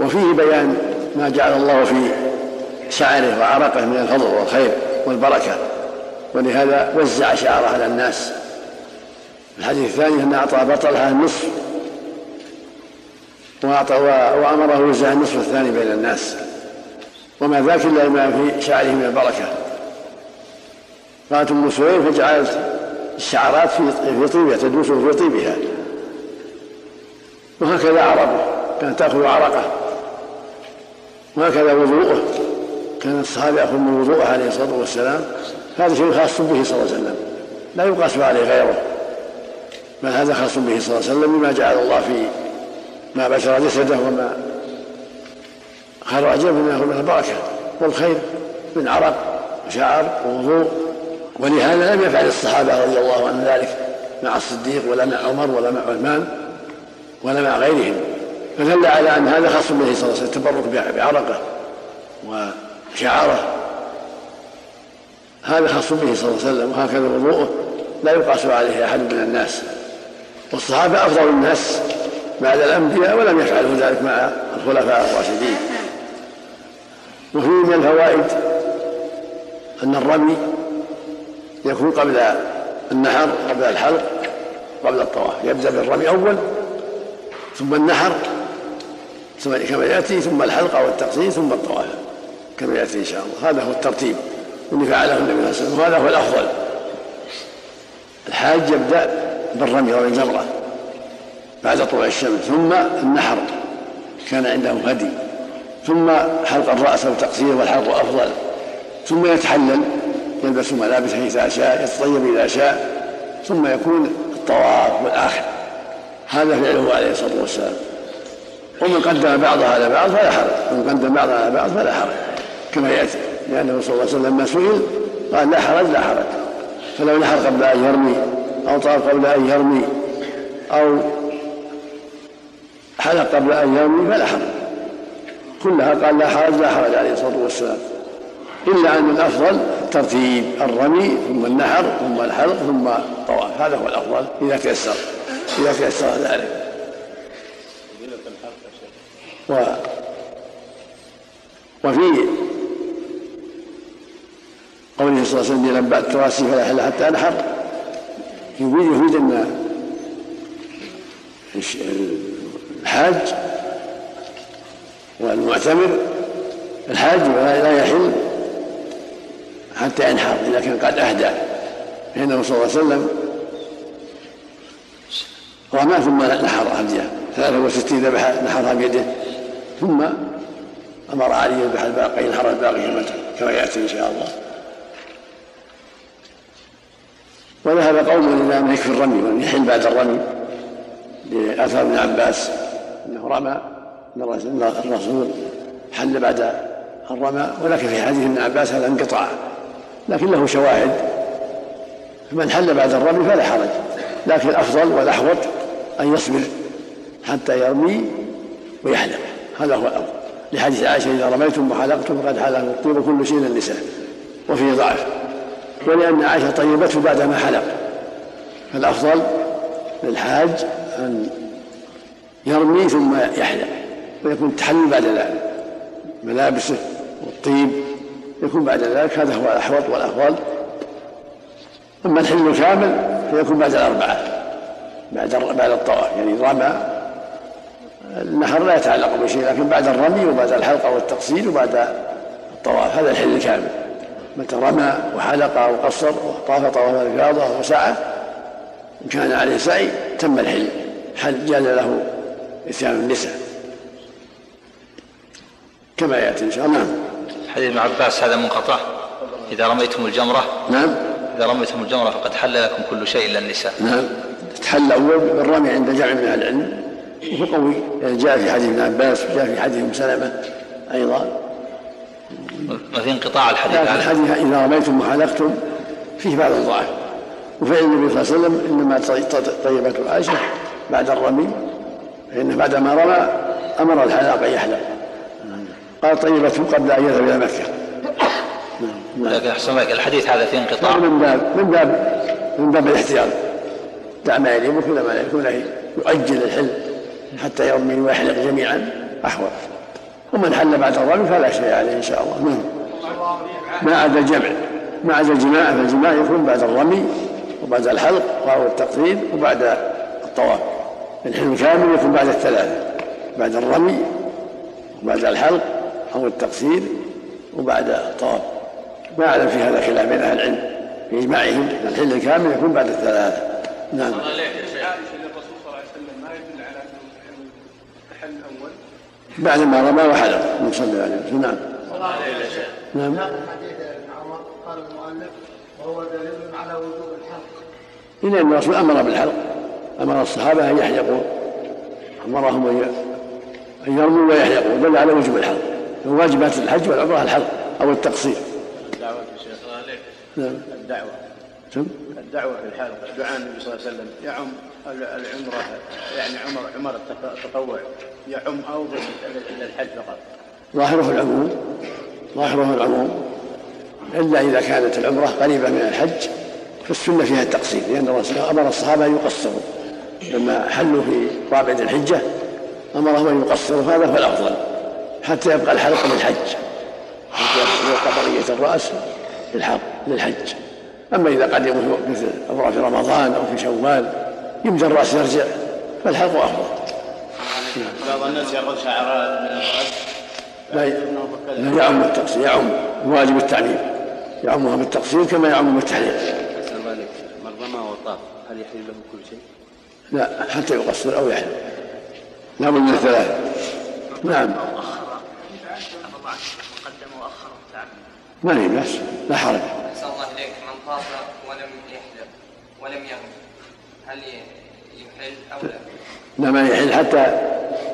وفيه بيان ما جعل الله في شعره وعرقه من الفضل والخير والبركة. ولهذا وزع شعره على الناس. الحديث الثاني أن أعطى بطلها النصف وأعطى وأمره يوزع النصف الثاني بين الناس. وما ذاك إلا ما في شعره من البركة. قالت أم سهيل فجعلت الشعرات في طيبها تدوس في طيبها. وهكذا عربه كانت تأخذ عرقه. وهكذا وضوءه. كان الصحابة يأخذ من وضوءه عليه الصلاة والسلام. هذا شيء خاص به صلى الله عليه وسلم. لا يقاس عليه غيره. بل هذا خاص به صلى الله عليه وسلم بما جعل الله في ما بشر جسده وما خرج منه من البركة. والخير من عرق وشعر ووضوء. ولهذا لم يفعل الصحابة رضي الله عنهم ذلك. مع الصديق ولا مع عمر ولا مع عثمان ولا مع غيرهم. فدل على أن هذا خاص به صلى الله عليه وسلم التبرك بعرقة وشعره هذا خاص به صلى الله عليه وسلم وهكذا وضوءه لا يقاس عليه أحد من الناس. والصحابة أفضل الناس بعد الأنبياء ولم يفعلوا ذلك مع الخلفاء الراشدين. وفيه من الفوائد أن الرمي يكون قبل النحر قبل الحلق قبل الطواف يبدأ بالرمي أول ثم النحر كما يأتي ثم الحلقة والتقصير ثم الطواف كما يأتي إن شاء الله. هذا هو الترتيب اللي فعله النبي صلى الله عليه وسلم. وهذا هو الأفضل. الحاج يبدأ بالرمي رمي الجمرة بعد طلوع الشمس ثم النحر كان عنده هدي ثم حلق الرأس وتقصير والحلق أفضل ثم يتحلل يلبس ملابس حيث شاء يتطيب إذا شاء ثم يكون الطواف والآخر. هذا فعله عليه الصلاة والسلام. ومن قدم بعضها على بعض فلا حرج. ومن قدم بعضها على بعض فلا حرج. كما يأتي لأنه صلى الله عليه وسلم لما سئل قال لا حرج لا حرج. فلو نحر قبل أن يرمي أو طاف قبل أن يرمي أو حلق قبل أن يرمي فلا حرج. كلها قال لا حرج لا حرج عليه الصلاة والسلام. إلا أن الأفضل ترتيب الرمي ثم النحر ثم الحلق ثم الطواف. هذا هو الأفضل إذا تيسر. إذا تيسر ذلك. و وفي قوله صلى الله عليه وسلم لبأت رأسي فلا حل حتى أنحر. يفيد أن الحاج والمعتمر الحاج لا يحل حتى ينحر إذا كان قد أهدى فإنه صلى الله عليه وسلم رمى ثم نحر هديه 63 ذبح نحرها بيده. ثم أمر علي يذبح الباقي ينحر الباقي كما يأتي إن شاء الله. وذهب قوم إلى أنه يكفي الرمي وأن يحل بعد الرمي لأثر ابن عباس أنه رمى الرسول حل بعد الرمى ولكن في حديث ابن عباس هذا انقطاع لكن له شواهد. فمن حل بعد الرمي فلا حرج. لكن الأفضل والأحوط أن يصبر حتى يرمي ويحلق هذا هو الافضل لحديث عائشة إذا رميتم وحلقتم فقد حلق الطيب كل شيء النساء وفيه ضعف. ولأن عائشة طيبته بعدما حلق. فالأفضل للحاج أن يرمي ثم يحلق ويكون التحلل بعد ذلك. ملابسه والطيب يكون بعد ذلك هذا هو الأحوط والأفضل. أما الحل الكامل فيكون بعد الأربعة بعد بعد الطواف يعني رمى النحر لا يتعلق بشيء لكن بعد الرمي وبعد الحلقة والتقصير وبعد الطواف هذا الحل الكامل. متى رمى وحلق وقصر وطاف طواف الرياضة وسعى إن كان عليه سعي تم الحل. حل جاز له إتيان النساء؟ كما يأتي إن شاء الله. نعم. حديث ابن عباس هذا منقطع. إذا رميتم الجمرة نعم. إذا رميتم الجمرة فقد حل لكم كل شيء إلا النساء. نعم. تحل اول بالرمي عند جمع من أهل العلم. وهو قوي يعني جاء في حديث ابن عباس وجاء في حديث ام سلمة أيضا. ما في انقطاع الحديث لكن الحديث إذا رميتم وحلقتم فيه بعض الضعف. وفعل النبي صلى الله عليه وسلم إنما طيبته عائشة بعد الرمي فانه بعدما رمى أمر الحلاق ان يحلق قال طيبته قبل أن يذهب إلى مكة. لكن أحسن لك الحديث هذا فيه انقطاع. من باب من باب من باب الاحتياط. دع ما يليمك إلى ما يكون يؤجل الحل حتى يرمي ويحلق جميعا احوط ومن حل بعد الرمي فلا شيء عليه إن شاء الله. نعم ما عدا الجمع. ما عدا الجماع فالجماع يكون بعد الرمي وبعد الحلق وهو التقطير وبعد الطواف. الحلم الكامل يكون بعد الثلاثة. بعد الرمي وبعد الحلق أو التقصير وبعد الطواف. ما أعلم في هذا خلاف بين أهل العلم. في إجماعهم الحل الكامل يكون بعد الثلاثة. نعم الرسول صلى الله عليه وسلم ما يدل على أنه الحل الأول. بعد ما رمى وحلق صلى عليه وسلم نعم. نعم حديث ابن عمر قال المؤلف وهو دليل على وجوب الحلق. إلى أن الرسول أمر بالحلق. أمر الصحابة أن يحلقوا. أمرهم أن يرموا ويحلقوا. دل على وجوب الحلق. من واجبات الحج والعمرة الحلق أو التقصير. الدعوة يا شيخ نعم. الدعوة. الدعوة في الحلق. دعاء النبي صلى الله عليه وسلم. يعم. العمرة يعني عمر عمر التطوع يعم أو إلى الحج فقط. ظاهره العموم ظاهره العموم إلا إذا كانت العمرة قريبة من الحج فالسنة فيها التقصير لأن الرسول أمر الصحابة أن يقصروا. لما حلوا في رابع الحجة أمرهم أن يقصروا هذا هو الأفضل حتى يبقى الحلق للحج. حتى يبقى قطرية الرأس للحج. أما إذا قدموا مثل في رمضان أو في شوال يمدى الرأس يرجع فالحلق أفضل. بعض الناس يأخذ شعرات من الرأس لا لا يعم التقصير يعم واجب التعليم يعمها بالتقصير كما يعم بالتحليل من رمى وطاف هل يحل له كل شيء؟ لا حتى يقصر أو يحلم لا بد من الثلاثة. نعم. ما هي بأس لا حرج. أحسن الله إليك. من طاف ولم يحلم ولم يرم هل يحل أو لا؟ لا ما يحل حتى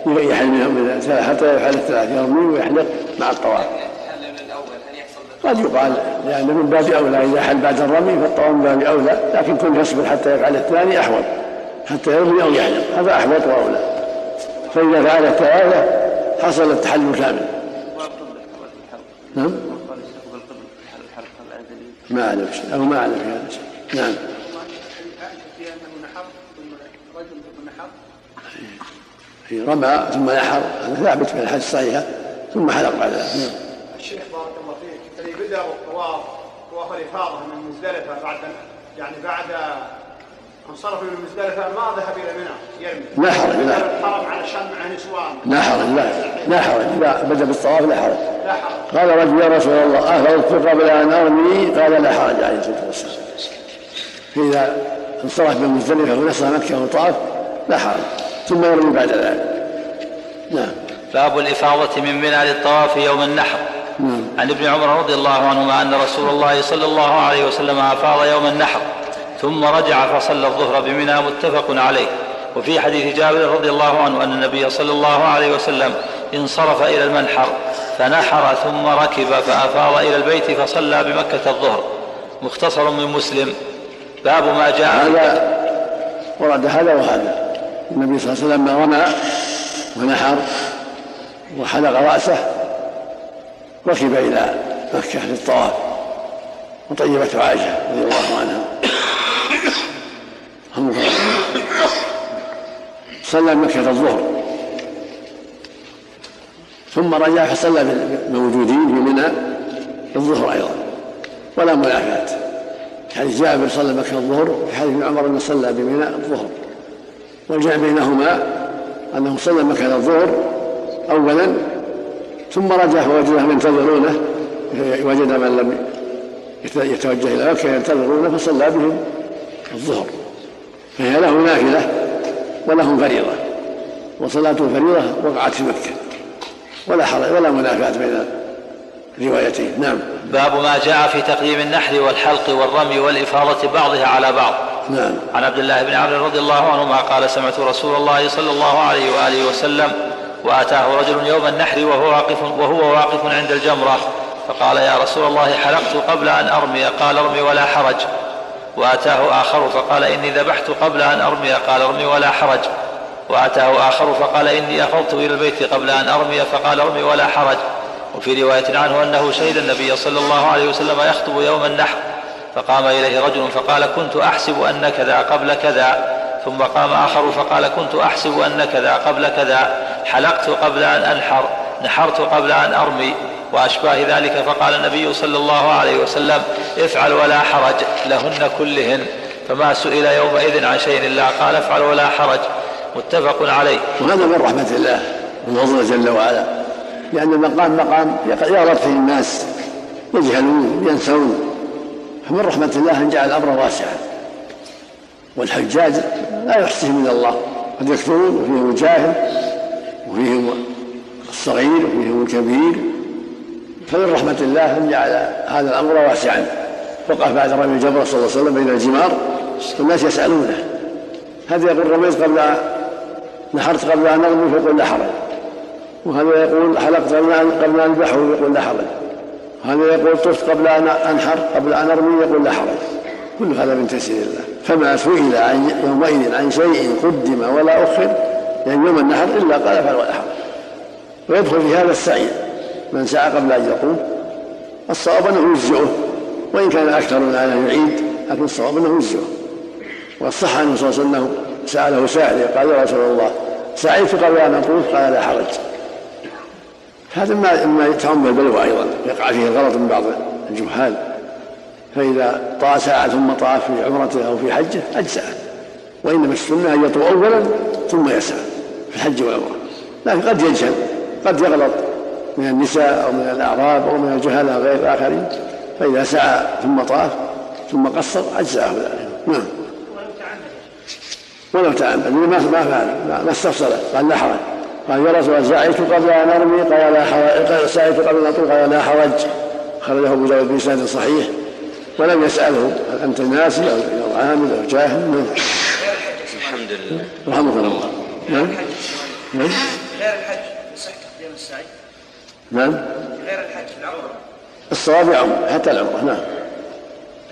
يحل من حتى يحل الثلاث يرمي ويحلق مع الطواف. قد يقال لأن من باب أولى إذا حل بعد الرمي فالطواف من باب أولى لكن كن يصبر حتى يفعل الثاني أحوط حتى يرمي أو يحلق هذا أحوط وأولى. فإذا فعل الثلاثة حصل التحلل كامل. نعم؟ ما أعلم شيء أو ما أعلم في هذا شيء. نعم. رمى ثم نحر هذا ثابت في الحديث الصحيحة ثم حلق بعد ذلك. نعم. الشيخ بارك الله فيك. اللي بدأ بالطواف طواف الإفاضة من مزدلفه بعد يعني بعد انصرف من مزدلفه ما ذهب إلى منى؟ يرمي. لا حرج لا. الحرم علشان مع نسوان لا حرج لا. لا حرج لا. بدأ بالطواف لا حرج. لا حرج. قال رجل يا رسول الله افضت قبل ان ارمي قال لا حرج عليه الصلاة والسلام. فاذا انصرف من مزدلفه ونصر مكة وطاف لا حرج. ثم يرمي بعد ذلك. نعم. باب الإفاضة من منى للطواف يوم النحر. نعم. عن ابن عمر رضي الله عنهما أن رسول الله صلى الله عليه وسلم أفاض يوم النحر ثم رجع فصلى الظهر بمنى متفق عليه. وفي حديث جابر رضي الله عنه أن النبي صلى الله عليه وسلم انصرف إلى المنحر فنحر ثم ركب فأفاض إلى البيت فصلى بمكة الظهر. مختصر من مسلم. باب ما جاء. هذا ورد هذا وهذا. النبي صلى الله عليه وسلم رمى ونحر وحلق رأسه ركب إلى مكة للطواف وطيبته عائشة رضي الله عنها. صلى مكة الظهر. ثم رجع فصلى بالموجودين في منى الظهر أيضا. ولا منافاة حديث جابر صلى مكة الظهر في حديث ابن عمر أنه صلى بمنى الظهر. والجمع بينهما أنه صلى مكة الظهر أولا ثم رجع فوجدهم ينتظرونه وجد من لم يتوجه إلى مكة ينتظرونه فصلى بهم الظهر. فهي له نافلة ولهم فريضة وصلاة الفريضة وقعت في مكة. ولا حرج ولا منافاة بين الروايتين. نعم. باب ما جاء في تقديم النحر والحلق والرمي والإفاضة بعضها على بعض. نعم. عن عبد الله بن عمرو رضي الله عنهما قال سمعت رسول الله صلى الله عليه وآله وسلم وأتاه رجل يوم النحر وهو واقف وهو واقف عند الجمرة فقال يا رسول الله حلقت قبل أن أرمي قال ارمي ولا حرج. وأتاه آخر فقال إني ذبحت قبل أن أرمي قال ارمي ولا حرج. وأتاه آخر فقال إني أفضت إلى البيت قبل أن أرمي فقال ارمي ولا حرج. وفي رواية عنه أنه شهد النبي صلى الله عليه وسلم يخطب يوم النحر. فقام إليه رجل فقال كنت أحسب أن كذا قبل كذا ثم قام آخر فقال كنت أحسب أن كذا قبل كذا حلقت قبل أن أنحر نحرت قبل أن أرمي وأشباه ذلك فقال النبي صلى الله عليه وسلم افعل ولا حرج لهن كلهن فما سئل يومئذ عن شيء إلا قال افعل ولا حرج متفق عليه. وهذا من رحمة الله من فضله جل وعلا لأن المقام مقام يغلط فيه الناس يجهلون ينسون. فمن رحمة الله أن جعل الأمر واسعا. والحجاج لا يحصيه من الله. قد يكثرون وفيهم الجاهل وفيهم الصغير وفيهم الكبير. فمن رحمة الله أن جعل هذا الأمر واسعا. وقف بعد رمي الجبر صلى الله عليه وسلم بين الجمار. والناس يسألونه هذا يقول رميت قبل نحرت قبل أن أرمي فيقول لا حرج. وهذا يقول حلقت قبل أن قبل أن أذبحه يقول لا حرج. وهذا يقول طفت قبل أن أنحر قبل أن أرمي يقول لا حرج. كل هذا من تيسير الله. فما سئل عن يومئذ عن شيء قدم ولا أخر يعني يوم النحر إلا قال فعل ولا حرج. ويدخل في هذا السعي من سعى قبل أن يقوم الصواب أنه يجزئه وإن كان أكثر من أن يعيد لكن الصواب أنه يجزئه والصح أنه صلى الله عليه وسلم سأله سائل قال يا رسول الله سعيت قبل أن أطوف قال لا حرج. هذا ما ما تعم البلوى أيضا يقع فيه الغلط من بعض الجهال. فإذا طاع ساعة ثم طاف في عمرته أو في حجه أجزأه وإنما السنة أن يطوف أولا ثم يسعى في الحج والعمرة. لكن قد يجهل قد يغلط من النساء أو من الأعراب أو من الجهلاء غير الآخرين فإذا سعى ثم طاف ثم قصر أجزأه ذلك. نعم. ولو تعمد. ما ما فعل ما استفصل قال لا حرج. قال يا رسول الله سعيت قبل أن أرمي قال لا حرج سعيت قبل أن اطول قال لا حرج خرجه أبو داود بإسناد صحيح ولم يسأله هل أنت ناسي أو عامل أو جاهل الحمد لله. رحمك الله. نعم. نعم. غير الحج يصح تقديم السعي. نعم. غير الحج العمرة. الصواب يعم حتى العمرة نعم.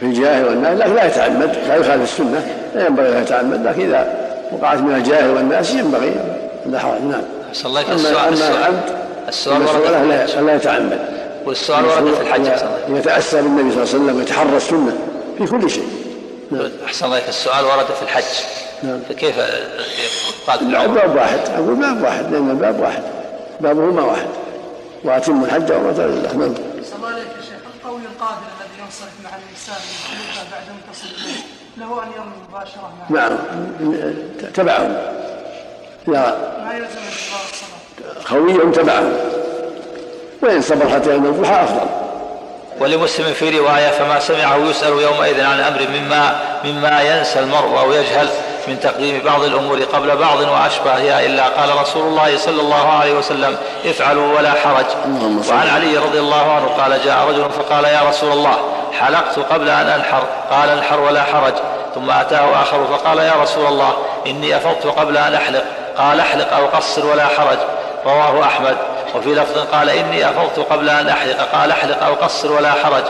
في الجاهل والناس لكن لا يتعمد لا يخالف السنة لا ينبغي لا يتعمد لكن إذا وقعت من الجاهل والناس ينبغي لا حرج نعم. اما السؤال السؤال السؤال ورد لا, لا يتعمد. والسؤال ورد في الحج يتأسى بالنبي صلى الله عليه وسلم ويتحرى السنة في كل شيء. نعم. أحسن الله السؤال ورد في الحج. نعم. فكيف قال؟ في العمرة الباب واحد. أقول باب واحد لأن الباب واحد. بابهما واحد. وأتم الحج عمرة لله نعم. صلى الله عليك يا شيخ. القوي القادر الذي ينصرف مع الإنسان من بعد أن تصل له أن يرمي مباشرة. مع نعم. تبعهم. إذا خوي تبعهم وإن صبر حتى يوم الضحى أفضل. ولمسلم في رواية فما سمعه يسأل يومئذ عن أمر مما مما ينسى المرء أو يجهل من تقديم بعض الأمور قبل بعض وأشباهها إلا قال رسول الله صلى الله عليه وسلم افعلوا ولا حرج. وعن علي رضي الله عنه قال جاء رجل فقال يا رسول الله حلقت قبل أن أنحر. قال انحر ولا حرج. ثم أتاه آخر فقال يا رسول الله إني أفضت قبل أن أحلق. قال أحلق أو قصر ولا حرج. رواه أحمد. وفي لفظ قال إني أفضت قبل أن أحلق. قال أحلق أو قصر ولا حرج.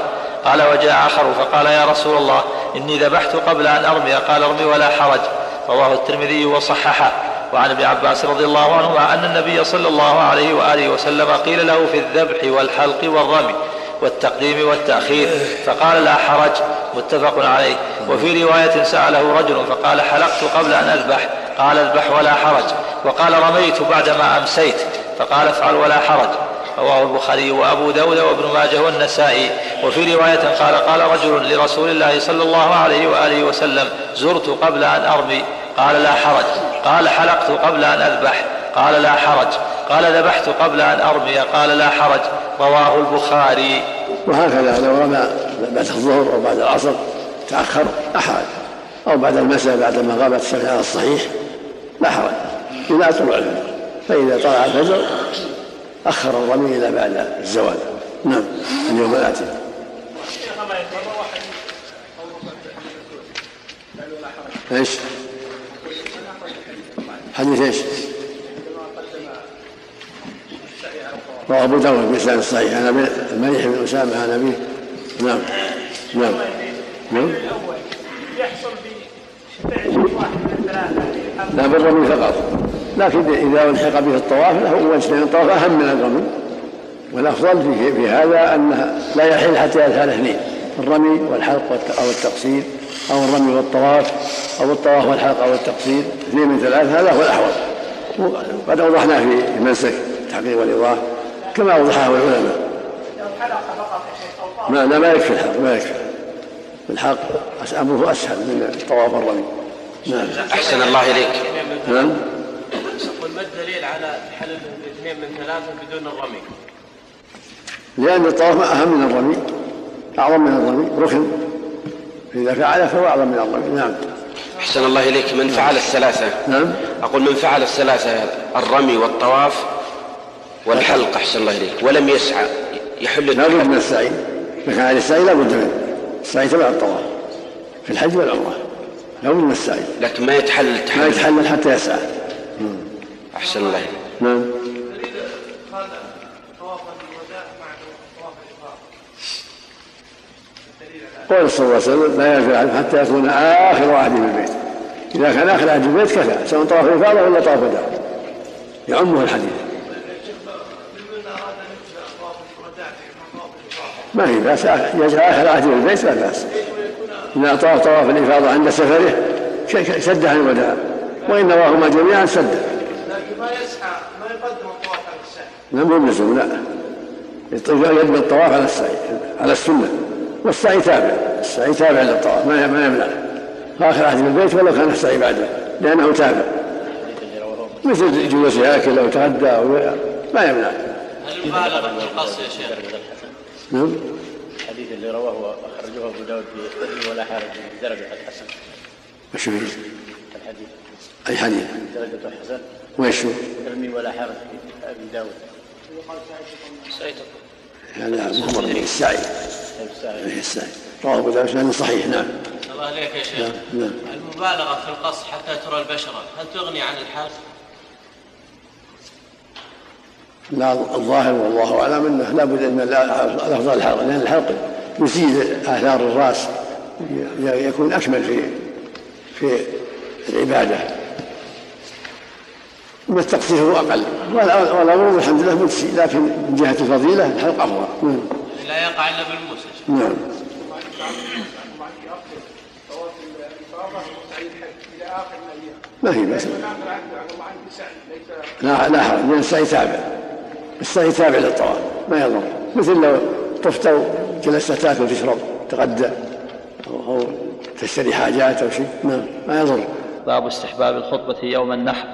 قال وجاء آخر فقال يا رسول الله إني ذبحت قبل أن أرمي. قال ارمي ولا حرج. رواه الترمذي وصححه. وعن ابن عباس رضي الله عنهما أن النبي صلى الله عليه وآله وسلم قيل له في الذبح والحلق والرمي. والتقديم والتأخير فقال لا حرج متفق عليه. وفي رواية سأله رجل فقال حلقت قبل أن أذبح قال اذبح ولا حرج. وقال رميت بعدما أمسيت فقال افعل ولا حرج. رواه البخاري وأبو داود وابن ماجه والنسائي. وفي رواية قال قال رجل لرسول الله صلى الله عليه وآله وسلم زرت قبل أن أرمي. قال لا حرج. قال حلقت قبل أن أذبح. قال لا حرج. قال ذبحت قبل أن أرمي. قال لا حرج. رواه البخاري. وهكذا لو رمى بعد الظهر أو بعد العصر تأخر لا حرج. أو بعد المساء بعدما غابت الشمس على الصحيح لا حرج. إلى طلوع الفجر. فإذا طلع الفجر أخر الرمي إلى بعد الزوال. نعم اليوم الآتي. إيش؟ حديث إيش؟ رواه ابو داود بإسناد الصحيح عن المليح بن أسامة عن أبيه. نعم. نعم. نعم. يحصل لا بالرمي فقط لكن إذا الحق به الطواف له وجه لأن الطواف أهم من الرمي. والأفضل في, في هذا انها لا يحل حتى يفعل اثنين الرمي والحلق أو التقصير أو الرمي والطواف أو الطواف والحلق أو التقصير. اثنين من ثلاث هذا هو الاحوط وقد أوضحنا في المنسك التحقيق والإيضاح. كما أوضحه العلماء ما لا ما يكفي الحق ما يكفي. الحق أمره أسهل من الطواف الرمي. نعم. أحسن الله إليك. نعم. ما الدليل على حل الاثنين من ثلاثة بدون الرمي؟ لأن الطواف أهم من الرمي أعظم من الرمي ركن. فإذا فعل فهو أعظم من الرمي. نعم. أحسن الله إليك. من فعل الثلاثة؟ نعم. أقول من فعل الثلاثة الرمي والطواف والحلق أحسن الله إليك. ولم يسعى يحل لا بد من السعي. إذا كان عليه السعي لا بد منه. السعي تبع الطواف. في الحج والعمرة. لا بد من السعي. لكن ما يتحلل ما يتحلل حتى يسعى. أحسن الله إليك. نعم. قول صلى الله عليه وسلم لا يرجع عنه حتى يكون آخر عهد بالبيت إذا كان آخر عهد بالبيت كفى سواء طواف الافاضه ولا طواف الوداع يعمه الحديث. ما هي بأس يجعل آخر عهد بالبيت لا بأس. إذا طاف طواف الإفاضة عند سفره شد عن الوداع. وإن نواهما جميعا سد لكن ما يسعى ما يقدم الطواف على السعي. لا. مو بلزوم لا يبني الطواف على السعي. على السنة. والسعي تابع. السعي تابع للطواف. ما ما يمنع. آخر عهد بالبيت ولو كان السعي بعده. لأنه تابع. مثل جلوس ياكل أو يتغدى أو ما يمنع. هل المبالغة في القص يا شيخ؟ نعم. الحديث اللي رواه اخرجه أبو داود في ولا حرج بدرجه الحسن. وش فيه؟ الحديث. أي حديث؟ درجة حسن وش هو؟ ارمي ولا حرج في أبي داود. هذا محمد بن السعي السعي السعي رواه أبو داود صحيح نعم. الله عليك يا شيخ. نعم المبالغة في القص حتى ترى البشرة هل تغني عن الحلق؟ لا الظاهر والله أعلم أنه لابد ان الأفضل الحلق لأن الحلق يزيد آثار الرأس يكون أكمل في في العبادة. أما التقصير هو أقل. والامر الحمد لله مجزي لكن من جهة الفضيلة الحلق افضل نعم. لا يقع إلا بالموسى. نعم. ما هي بس لا لا حرج لأن السعي تابع السعي تابع للطواف ما يضر. مثل لو طفت وجلست تاكل وتشرب تغدى أو, تشتري حاجات أو شيء. ما ما يضر. باب استحباب الخطبة يوم النحر.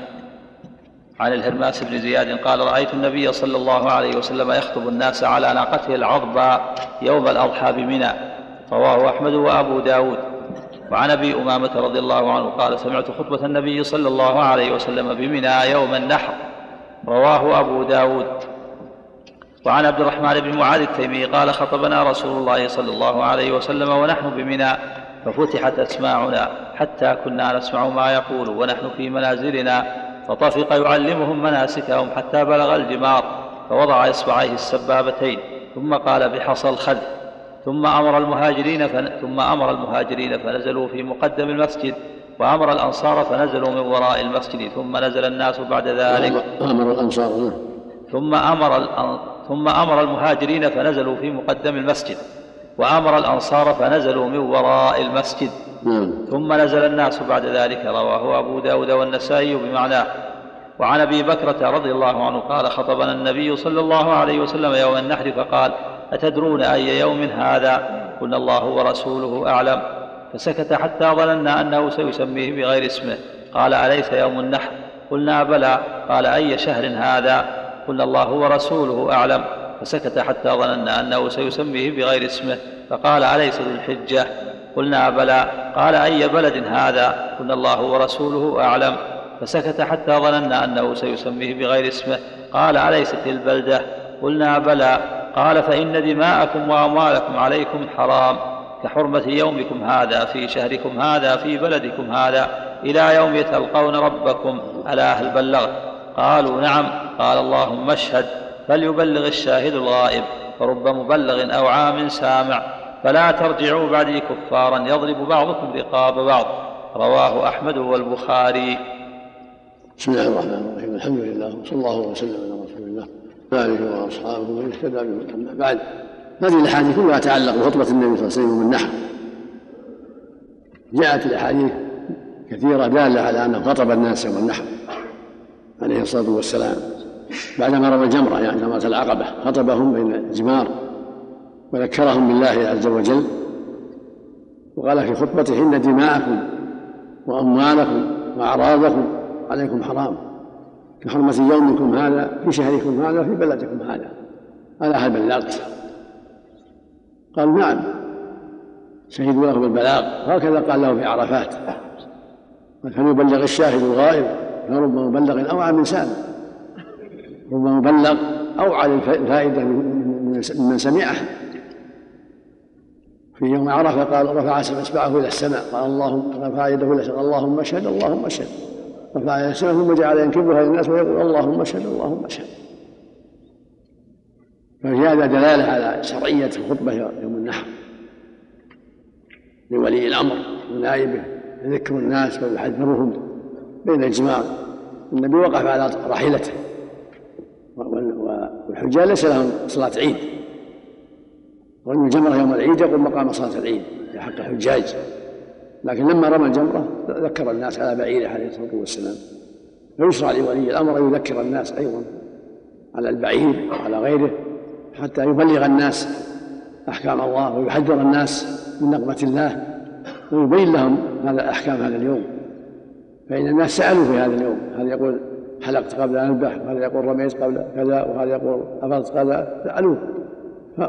عن الهرماس بن زياد قال رأيت النبي صلى الله عليه وسلم يخطب الناس على ناقته العظبى يوم الأضحى بمنى. رواه أحمد وأبو داود. وعن أبي أمامة رضي الله عنه قال سمعت خطبة النبي صلى الله عليه وسلم بمنى يوم النحر. رواه أبو داود. وعن عبد الرحمن بن معاذ التيمي قال خطبنا رسول الله صلى الله عليه وسلم ونحن بمنى ففتحت أسماعنا حتى كنا نسمع ما يقول ونحن في منازلنا فطفق يعلمهم مناسكهم حتى بلغ الجمار فوضع إصبعيه السبابتين ثم قال بحصى الخذ ثم أمر المهاجرين فن... ثم أمر المهاجرين فنزلوا في مقدم المسجد وأمر الأنصار فنزلوا من وراء المسجد ثم نزل الناس بعد ذلك. أمر الأنصار نعم. ثم أمر الأن... ثم أمر المهاجرين فنزلوا في مقدم المسجد وأمر الأنصار فنزلوا من وراء المسجد. نعم. ثم نزل الناس بعد ذلك رواه أبو داود والنسائي بمعناه. وعن أبي بكرة رضي الله عنه قال خطبنا النبي صلى الله عليه وسلم يوم النحر فقال أتدرون أي يوم هذا؟ قلنا الله ورسوله أعلم. فسكت حتى ظننا أنه سيسميه بغير اسمه. قال أليس يوم النحر؟ قلنا بلى. قال أي شهر هذا؟ قلنا الله ورسوله أعلم. فسكت حتى ظننا أنه سيسميه بغير اسمه. فقال أليس ذو الحجة؟ قلنا بلى. قال أي بلد هذا؟ قلنا الله ورسوله أعلم. فسكت حتى ظننا أنه سيسميه بغير اسمه. قال أليست البلدة؟ قلنا بلى. قال فإن دماءكم وأموالكم عليكم حرام. كحرمة يومكم هذا في شهركم هذا في بلدكم هذا. إلى يوم تلقون ربكم. ألا هل بلغت؟ قالوا نعم. قال اللهم اشهد. فليبلغ الشاهد الغائب. فرب مبلغ أو عام سامع. فلا ترجعوا بعدي كفارا. يضرب بعضكم رقاب بعض. رواه أحمد والبخاري. بسم الله الرحمن الرحيم. الحمد لله. وصلى الله وسلم على رسول الله. وآله وأصحابه ومن اهتدى بهم أما بعد هذه الأحاديث كلها تتعلق بخطبة النبي صلى الله عليه وسلم بالنحر جاءت الأحاديث كثيرة دالة على أنه خطب الناس يوم النحر عليه الصلاة والسلام. بعدما رمى الجمرة يعني جمرة العقبة خطبهم بين الجمار وذكرهم بالله عز وجل وقال في خطبته إن دماءكم وأموالكم وأعراضكم عليكم حرام. كحرمة يومكم هذا في شهركم هذا في بلدكم هذا. ألا هل بلغت؟ قال نعم. شهدوا له بالبلاغ. وهكذا قال له في عرفات. فليبلغ الشاهد الغائب فرب مبلغ أوعى من سامع رب مبلغ أوعى للفائدة ممن سمعه. في يوم عرفة قال رفع اصبعه إلى السماء. قال اللهم رفع يده إلى السماء. اللهم اشهد اللهم اشهد. رفع إلى السماء ثم جعل ينكبها للناس ويقول اللهم اشهد اللهم اشهد. ففي هذا دلالة على شرعية الخطبة يوم النحر. لولي الأمر ونائبه يذكر الناس ويحذرهم. بين الجمار النبي وقف على راحلته والحجاج ليس لهم صلاة عيد. رمي الجمرة يوم العيد يقول مقام صلاة العيد في حق الحجاج. لكن لما رمى الجمرة ذكر الناس على بعيره عليه الصلاة والسلام. فيشرع لولي الأمر أن يذكر الناس أيضا على البعير وعلى غيره حتى يبلغ الناس أحكام الله ويحذر الناس من نقمة الله ويبين لهم هذا أحكام هذا اليوم. فإن الناس سألوا في هذا اليوم هذا يقول حلقت قبل أن أذبح؟ وهذا يقول رميت قبل كذا؟ وهذا يقول أفضت كذا سألوه.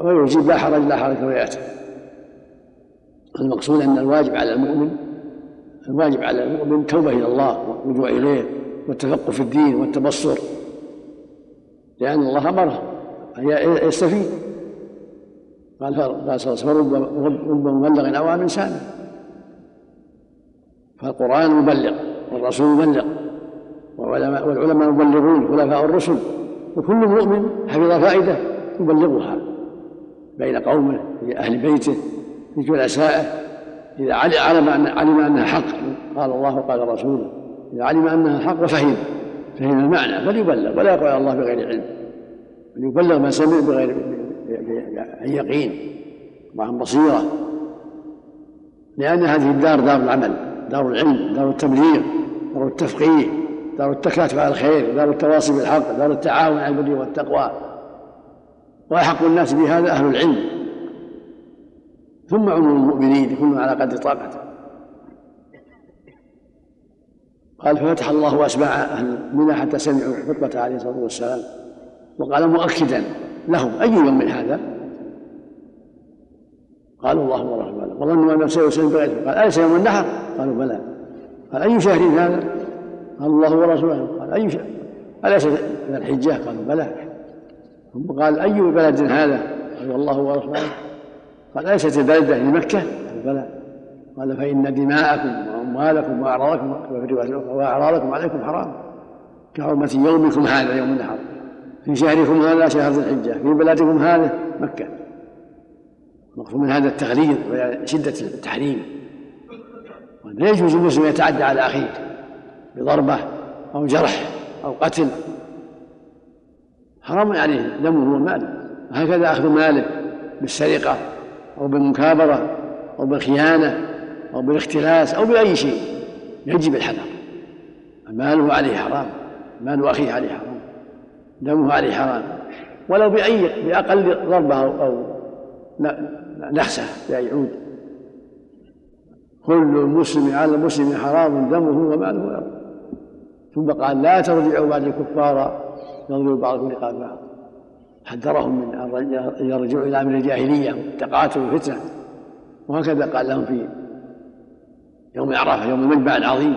ويجيب لا حرج لا حرج ويأتي المقصود أن الواجب على المؤمن الواجب على المؤمن توبة إلى الله والرجوع إليه والتفقه في الدين والتبصر. لأن الله أمره أن يستفيد. قال قال صلى الله عليه وسلم رب مبلغ أو من فالقرآن مبلغ. والرسول مبلغ والعلماء مبلغون خلفاء الرسل وكل مؤمن حفظ فائدة يبلغها بين قومه في أهل بيته في جلسائه. إذا علم أن علم أنها حق قال الله وقال رسوله إذا علم أنها حق وفهم فهم المعنى فليبلغ ولا يقول الله بغير علم بل يبلغ ما سمع بغير عن يقين وعن بصيرة. لأن هذه الدار دار العمل دار العلم دار التبليغ. دار التفقيه دار التكاتف على الخير دار التواصي بالحق دار التعاون على البر والتقوى. وأحق الناس بهذا أهل العلم. ثم عموم المؤمنين كل على قدر طاقته. قال ففتح الله أسماع أهل منى حتى سمعوا خطبته عليه الصلاة والسلام. وقال مؤكدا لهم. أي يوم من هذا؟ قالوا الله ورسوله وظنوا أنه سيسلم بغيره قال أليس يوم النحر؟ قالوا بلى. قال أي شهر هذا؟ قال الله ورسوله. قال أي شهر؟ أليس من الحجة؟ قالوا بلى. ثم قال أي بلد هذا؟ قال الله ورسوله. قال أليست البلدة لمكة؟ قال بلى. قال فإن دماءكم وأموالكم وأعراضكم وأعراضكم عليكم حرام. كحرمة يومكم هذا يوم النحر. في شهركم هذا شهر الحجة. في بلدكم هذا مكة. المقصود من هذا التغليظ وشدة التحريم. ولا يجوز المسلم يتعدى على أخيه؟ بضربة أو جرح أو قتل. حرام عليه دمه وماله. هكذا أخذ ماله بالسرقة أو بالمكابرة أو بالخيانة أو بالاختلاس أو بأي شيء. يجب الحذر. ماله عليه حرام. مال أخيه عليه حرام. دمه عليه حرام. ولو بأي بأقل ضربة أو نحسة بأي عود. كل المسلم على المسلم حرام دمه وماله ثم قال لا ترجعوا بعد الكفار يضرب بعضكم رقاب بعض. حذرهم من أن يرجعوا إلى أمر الجاهلية والتقاتل والفتنه وهكذا قال لهم في يوم عرفة يوم المجمع العظيم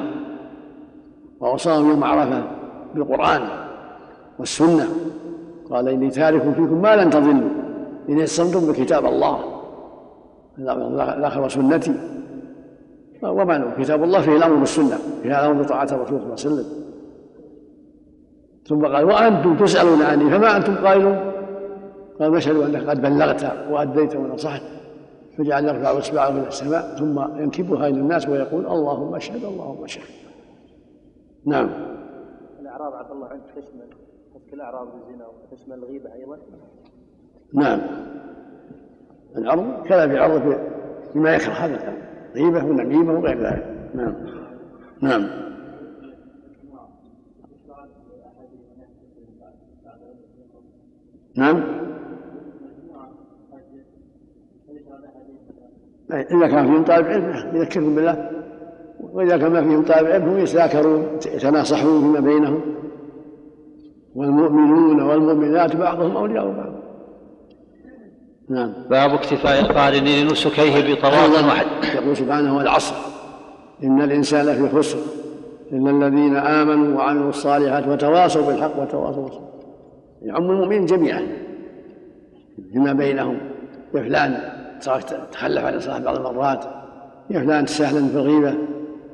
وأوصاهم يوم عرفة بالقرآن والسنة. قال إني تارك فيكم ما لن تضلوا. إن يصمتم بكتاب الله. الآخر وسنتي. وما كتاب الله فيه الأمر بالسنة فيه الأمر بطاعة الرسول صلى الله عليه وسلم. ثم قال وأنتم تسألون عني فما أنتم قائلون؟ قال نشهد أنك قد بلغت وأديت ونصحت فجعل يرفع اصبعه إلى السماء ثم ينكبها إلى الناس ويقول اللهم أشهد اللهم أشهد. نعم. الإعراض عفى الله عنك تشمل تشمل الأعراض بالزنا وتشمل الغيبة أيضا؟ نعم. العرض كذا في عرض فيما يكره هذا غيبه ونميمه وغير ذلك. نعم. نعم. نعم. إذا كان فيهم طالب علم يذكرهم بالله. وإذا كان ما فيهم طالب علم هم يتذاكرون يتناصحون فيما بينهم. والمؤمنون والمؤمنات بعضهم أولياء بعض. نعم. باب اكتفاء القارن لنسكيه بطواف واحد. يقول سبحانه والعصر إن الإنسان لفي خسر. إلا الذين آمنوا وعملوا الصالحات وتواصوا بالحق وتواصوا بالصبر. يعم المؤمنين جميعا. فيما بينهم. يا فلان تخلف عن الصلاة بعض المرات. يا فلان تسهلا في الغيبة.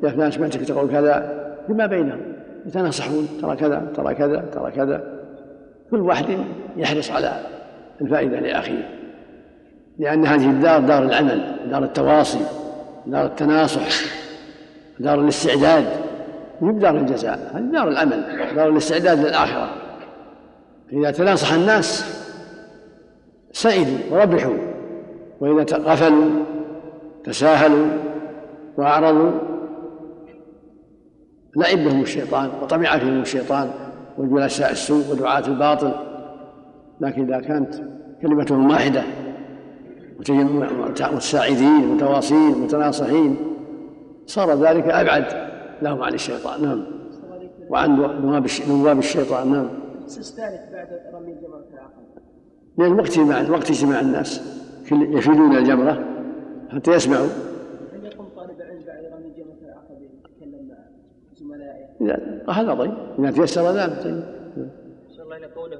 يا فلان سمعتك تقول كذا. فيما بينهم. يتناصحون. ترى كذا ترى كذا ترى كذا. كل واحد يحرص على الفائدة لأخيه. لأن هذه الدار دار العمل دار التواصي دار التناصح دار الاستعداد. مو دار الجزاء هذه دار العمل دار الاستعداد للآخرة. إذا تناصح الناس سئلوا وربحوا. وإذا غفلوا تساهلوا وأعرضوا لعب بهم الشيطان وطمع فيهم الشيطان وجلساء السوء ودعاة الباطل. لكن إذا كانت كلمتهم واحدة متساعدين متواصين متناصحين. صار ذلك أبعد. لهم عن الشيطان. نعم. وعن نواب الشيطان. نعم. بعد رمي الجمرة العقبة لأن وقت مع وقت اجتماع الناس. يفيدون الجمرة حتى يسمعوا. هل يقوم طالب العلم بعد رمي الجمرة العقبة يتكلم مع زملائه؟ هذا طيب إذا تيسر ذلك طيب. الله إلى قوله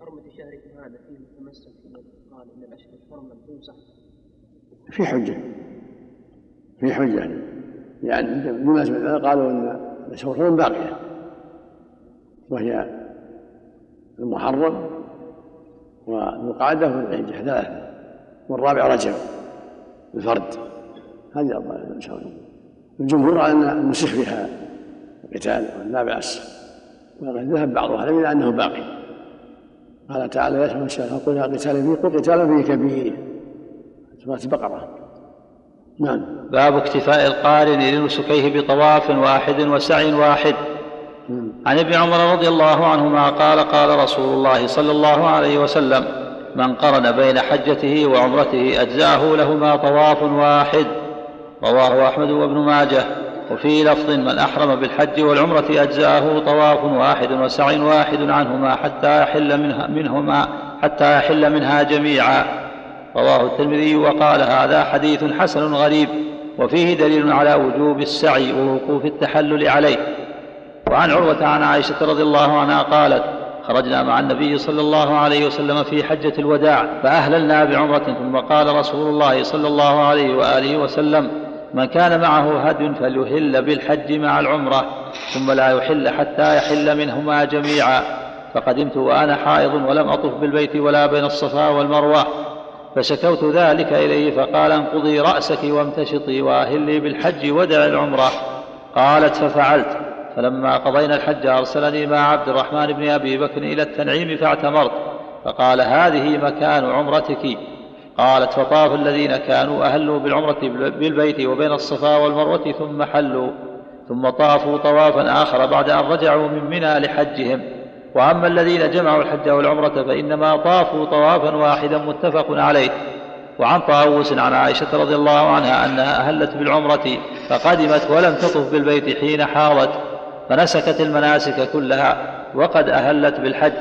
حرمة شهركم هذا فيه تمسك قال إن الأشهر حرمة بدون صح في حجة. في حجة. يعني بمناسبة قالوا أن الأشهر حرم باقية. وهي المحرم وذو القعدة ثلاثة. والرابع رجب الفرد هذه أربعة الله الجمهور على أن المسيح فيها القتال لا بأس. وذهب بعض أهل أنه باقي. قال تعالى يسمع الشهر قل قتال فيه قل قتال فيه كبير. سورة البقرة. نعم. باب اكتفاء القارن لنسكيه بطواف واحد وسعي واحد. عن ابن عمر رضي الله عنهما قال قال رسول الله صلى الله عليه وسلم من قرن بين حجته وعمرته أجزاه لهما طواف واحد. رواه أحمد وابن ماجه. وفي لفظ من أحرم بالحج والعمرة أجزاه طواف واحد وسعي واحد عنهما حتى يحل منها منهما حتى يحل منها جميعا. رواه الترمذي وقال هذا حديث حسن غريب وفيه دليل على وجوب السعي ووقوف التحلل عليه. وعن عروة عن عائشة رضي الله عنها قالت خرجنا مع النبي صلى الله عليه وسلم في حجة الوداع فأهللنا بعمرة ثم قال رسول الله صلى الله عليه وآله وسلم من كان معه هدي فليهل بالحج مع العمرة ثم لا يحل حتى يحل منهما جميعا. فقدمت وأنا حائض ولم أطف بالبيت ولا بين الصفا والمروة. فشكوت ذلك إليه فقال انقضي رأسك وامتشطي وأهلي بالحج ودع العمرة. قالت ففعلت. فلما قضينا الحج أرسلني مع عبد الرحمن بن أبي بكر إلى التنعيم فاعتمرت. فقال هذه مكان عمرتك. قالت فطاف الذين كانوا أهلوا بالعمرة بالبيت وبين الصفا والمروة ثم حلوا ثم طافوا طوافا آخر بعد أن رجعوا من منى لحجهم. وأما الذين جمعوا الحج والعمرة فإنما طافوا طوافا واحدا متفق عليه. وعن طاووس عن عائشة رضي الله عنها أنها أهلت بالعمرة فقدمت ولم تطف بالبيت حين حاضت فنسكت المناسك كلها وقد أهلت بالحج.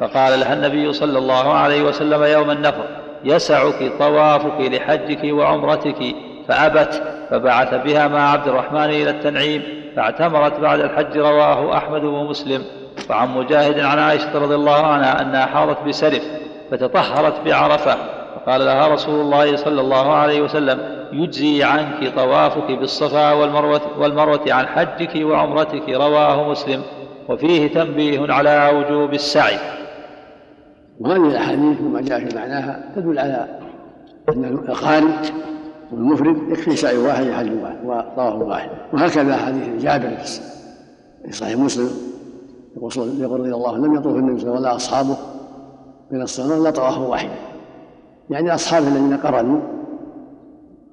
فقال لها النبي صلى الله عليه وسلم يوم النفر يسعك طوافك لحجك وعمرتك. فأبت فبعث بها مع عبد الرحمن إلى التنعيم فاعتمرت بعد الحج رواه أحمد ومسلم. وعن مجاهد عن عائشة رضي الله عنها أنها حاضت بسرف فتطهرت بعرفة. فقال لها رسول الله صلى الله عليه وسلم يجزي عنك طوافك بالصفا والمروة, والمروة عن حجك وعمرتك. رواه مسلم. وفيه تنبيه على وجوب السعي. وهذه الأحاديث وما جاء في معناها تدل على أن القارئ والمفرد يكفي سعي واحد حج واحد وطواف واحد. وهكذا حديث جابر في صحيح مسلم. يقول رضي الله عنه لم يطوف النبي صلى الله عليه وسلم ولا أصحابه من الصلاة الا طواف واحد. يعني اصحابه الذين قرنوا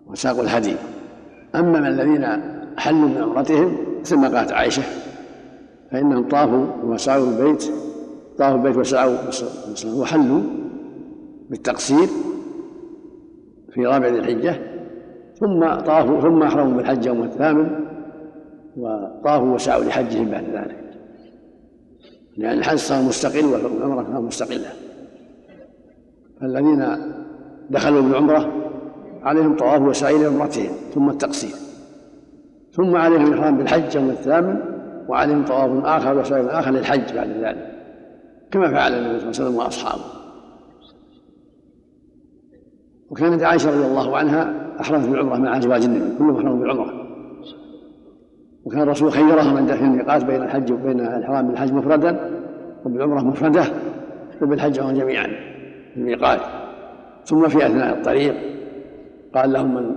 وساقوا الهدي. أما من الذين حلوا من عمرتهم مثل ما قالت عائشة فإنهم طافوا وسعوا البيت طافوا البيت وسعوا وحلوا بالتقصير في رابع ذي الحجة. ثم طافوا ثم أحرموا بالحج يوم الثامن وطافوا وسعوا لحجهم بعد ذلك. لأن الحج صار مستقل والعمرة صار مستقلة. فالذين دخلوا بالعمرة عليهم طواف وسعي لعمرتهم ثم التقصير. ثم عليهم الإحرام بالحج يوم الثامن وعليهم طواف آخر وسعي آخر للحج بعد ذلك. كما فعل النبي صلى الله عليه وسلم وأصحابه. وكانت عائشة رضي الله عنها أحرمت بالعمرة مع أزواج النبي كلهم أحرموا بالعمرة. وكان الرسول خيرهم عند في الميقات بين الحج وبين الإحرام بالحج مفردا وبالعمرة مفردة وبالحج وهم جميعا في الميقات. ثم في أثناء الطريق قال لهم من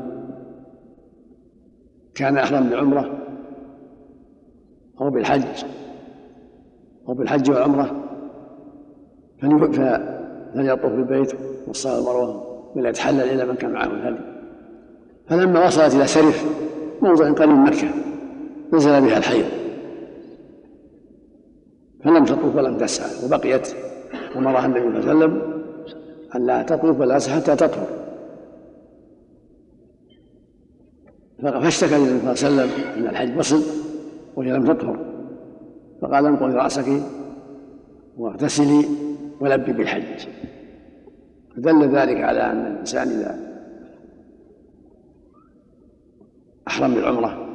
كان أحرم بالعمرة أو بالحج أو بالحج والعمرة. فليطوف بالبيت والصلاة والمروة وليتحلل إلى من كان معه الهدي. فلما وصلت إلى سرف موضع قريب مكة نزل بها الحيض. فلم تطوف ولم تسعى وبقيت أمرها النبي صلى الله عليه وسلم أن لا تطوف ولا تسعى حتى تطهر. فاشتكى النبي صلى الله عليه وسلم أن الحج وصل وهي لم تطهر. فقال انقضي رأسك واغتسلي ولبي بالحج. فدل ذلك على أن الإنسان إذا أحرم بالعمرة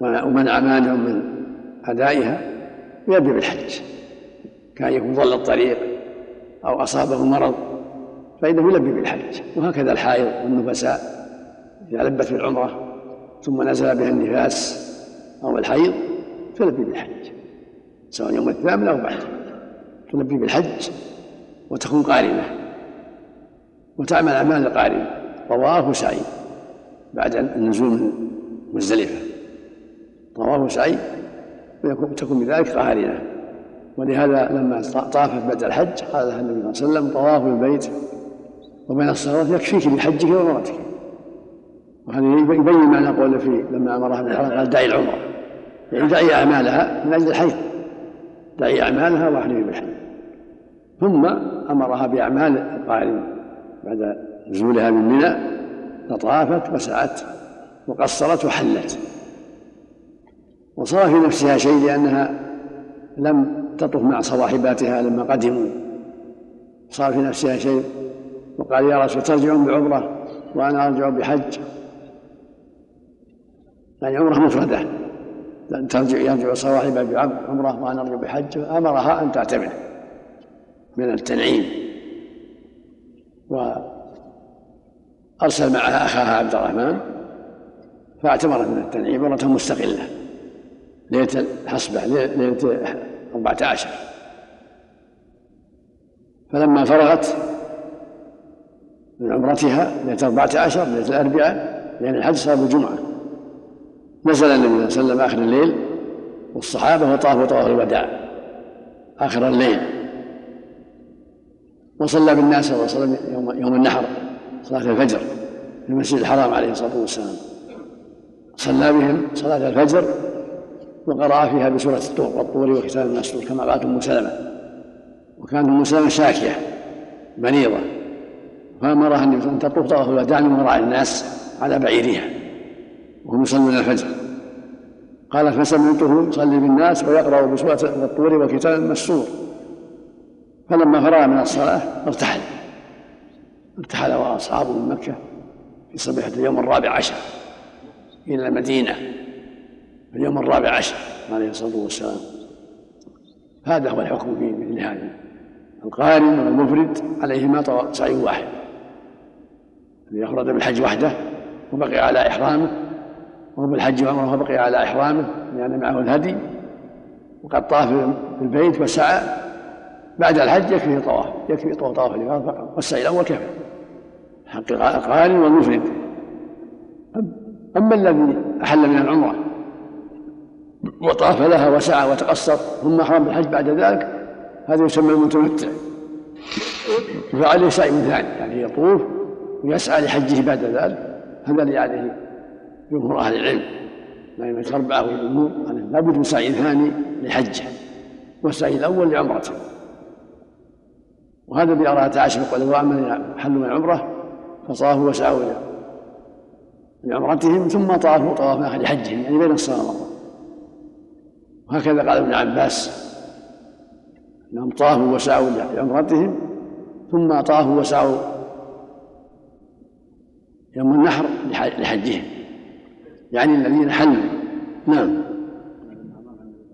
ومنع مانع من أدائها يبدأ بالحج. كأن يكون ضل الطريق أو أصابه مرض فإنه يلبي بالحج. وهكذا الحائض والنفساء إذا لبت بالعمرة ثم نزل بها النفاس أو الحيض تلبي بالحج. سواء يوم الثامن أو بعده. تلبي بالحج وتكون قارنة وتعمل أعمال القارنة طواف وسعي بعد النزول من مزدلفة. طواف وسعي وتكون بذلك قارنة ولهذا لما طافت بعد الحج قال لها النبي صلى الله عليه وسلم طواف البيت وبين الصلوات يكفيك لحجك وعمرتك وهذا يبين معنى قوله في لما أمرها بالحرم قال دعي العمرة. يعني دعي أعمالها من أجل الحج دعي أعمالها واحلمي بالحج ثم أمرها بأعمال القارن بعد نزولها من منى فطافت وسعت وقصرت وحلت. وصار في نفسها شيء لأنها لم تطف مع صواحباتها لما قدموا. صار في نفسها شيء وقال يا رسول ترجعون بعمرة وأنا أرجع بحج. يعني عمرة مفردة. ترجع يرجع صواحبها بعمرة وأنا أرجع بحج. أمرها أن تعتمر من التنعيم. وأرسل معها أخاها عبد الرحمن فاعتمرت من التنعيم مرة مستقلة ليلة الحصبة ليلة أربعة عشر. فلما فرغت من عمرتها ليلة أربعة عشر ليلة الأربعاء لأن الحج صار بالجمعة نزل النبي صلى الله عليه وسلم آخر الليل والصحابة وطافوا طواف الوداع آخر الليل. وصلى بالناس صلى يوم, يوم النحر صلاة الفجر في المسجد الحرام عليه الصلاة والسلام. صلى بهم صلاة الفجر وقرأ فيها بسورة الطور والطور وكتاب المسطور كما قالت أم سلمة. وكانت أم سلمة شاكية مريضة فأمرها أن تطوف طواف الوداع من وراء الناس على بعيرها وهم يصلون الفجر. قالت فسمعته يصلي بالناس ويقرأ بسورة الطور وكتاب مسطور فلما فرغ من الصلاة ارتحل. ارتحل وأصحابه من مكة في صبيحة اليوم الرابع عشر إلى المدينة في اليوم الرابع عشر عليه الصلاة والسلام. هذا هو الحكم في مثل هذا. القارن والمفرد عليهما سعي واحد. الذي أفرد بالحج وحده وبقي على إحرامه وهو بالحج وعمرة وبقي على إحرامه لأن معه الهدي وقد طاف في البيت وسعى بعد الحج يكفيه طواف يكفي طواف الإفاضة فقط والسعي الأول كفى حق القارن والمفرد. أما الذي أحل من العمرة وطاف لها وسعى وتقصر ثم أحرم بالحج بعد ذلك هذا يسمى المتمتع. فعليه سعي ثاني يعني يطوف ويسعى لحجه بعد ذلك هذا اللي عليه جمهور أهل العلم. الأئمة الأربعة والجمهور لا بد من سعي ثاني لحجه والسعي الأول لعمرته. وهذا بأراءة عائشة يقول وأما حلوا من العمرة فطافوا وسعوا لعمرتهم ثم طافوا طواف آخر حجهم يعني بين الصلاة والمروة وهكذا قال ابن عباس. انهم طافوا وسعوا لعمرتهم ثم طافوا وسعوا يوم النحر لحجهم. يعني الذين حلوا نعم.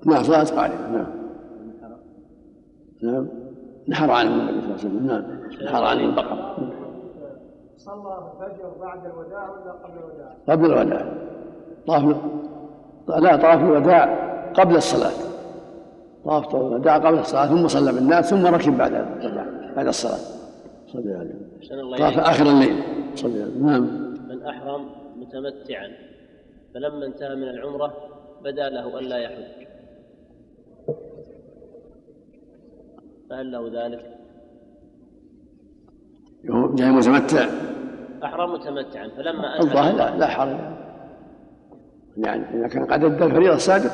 نعم صلاة قائمة. نعم. نعم. نحر عن النبي صلى الله عليه وسلم. نعم نحر عن البقرة. صلى الفجر بعد الوداع ولا قبل الوداع؟ قبل الوداع. طاف لا طاف الوداع قبل الصلاة. طاف الوداع قبل الصلاة ثم صلى بالناس ثم ركب بعد الوداع بعد الصلاة. صلى الله عليه وسلم طاف آخر الليل. صلى الله عليه. وسلم نعم. من أحرم متمتعا فلما انتهى من العمرة بدا له ألا يحج. فهل له ذلك؟ جاي متمتع. أحرم متمتعا فلما الظاهر لا, لا حرج. يعني إذا كان قد أدى الفريضة السابق.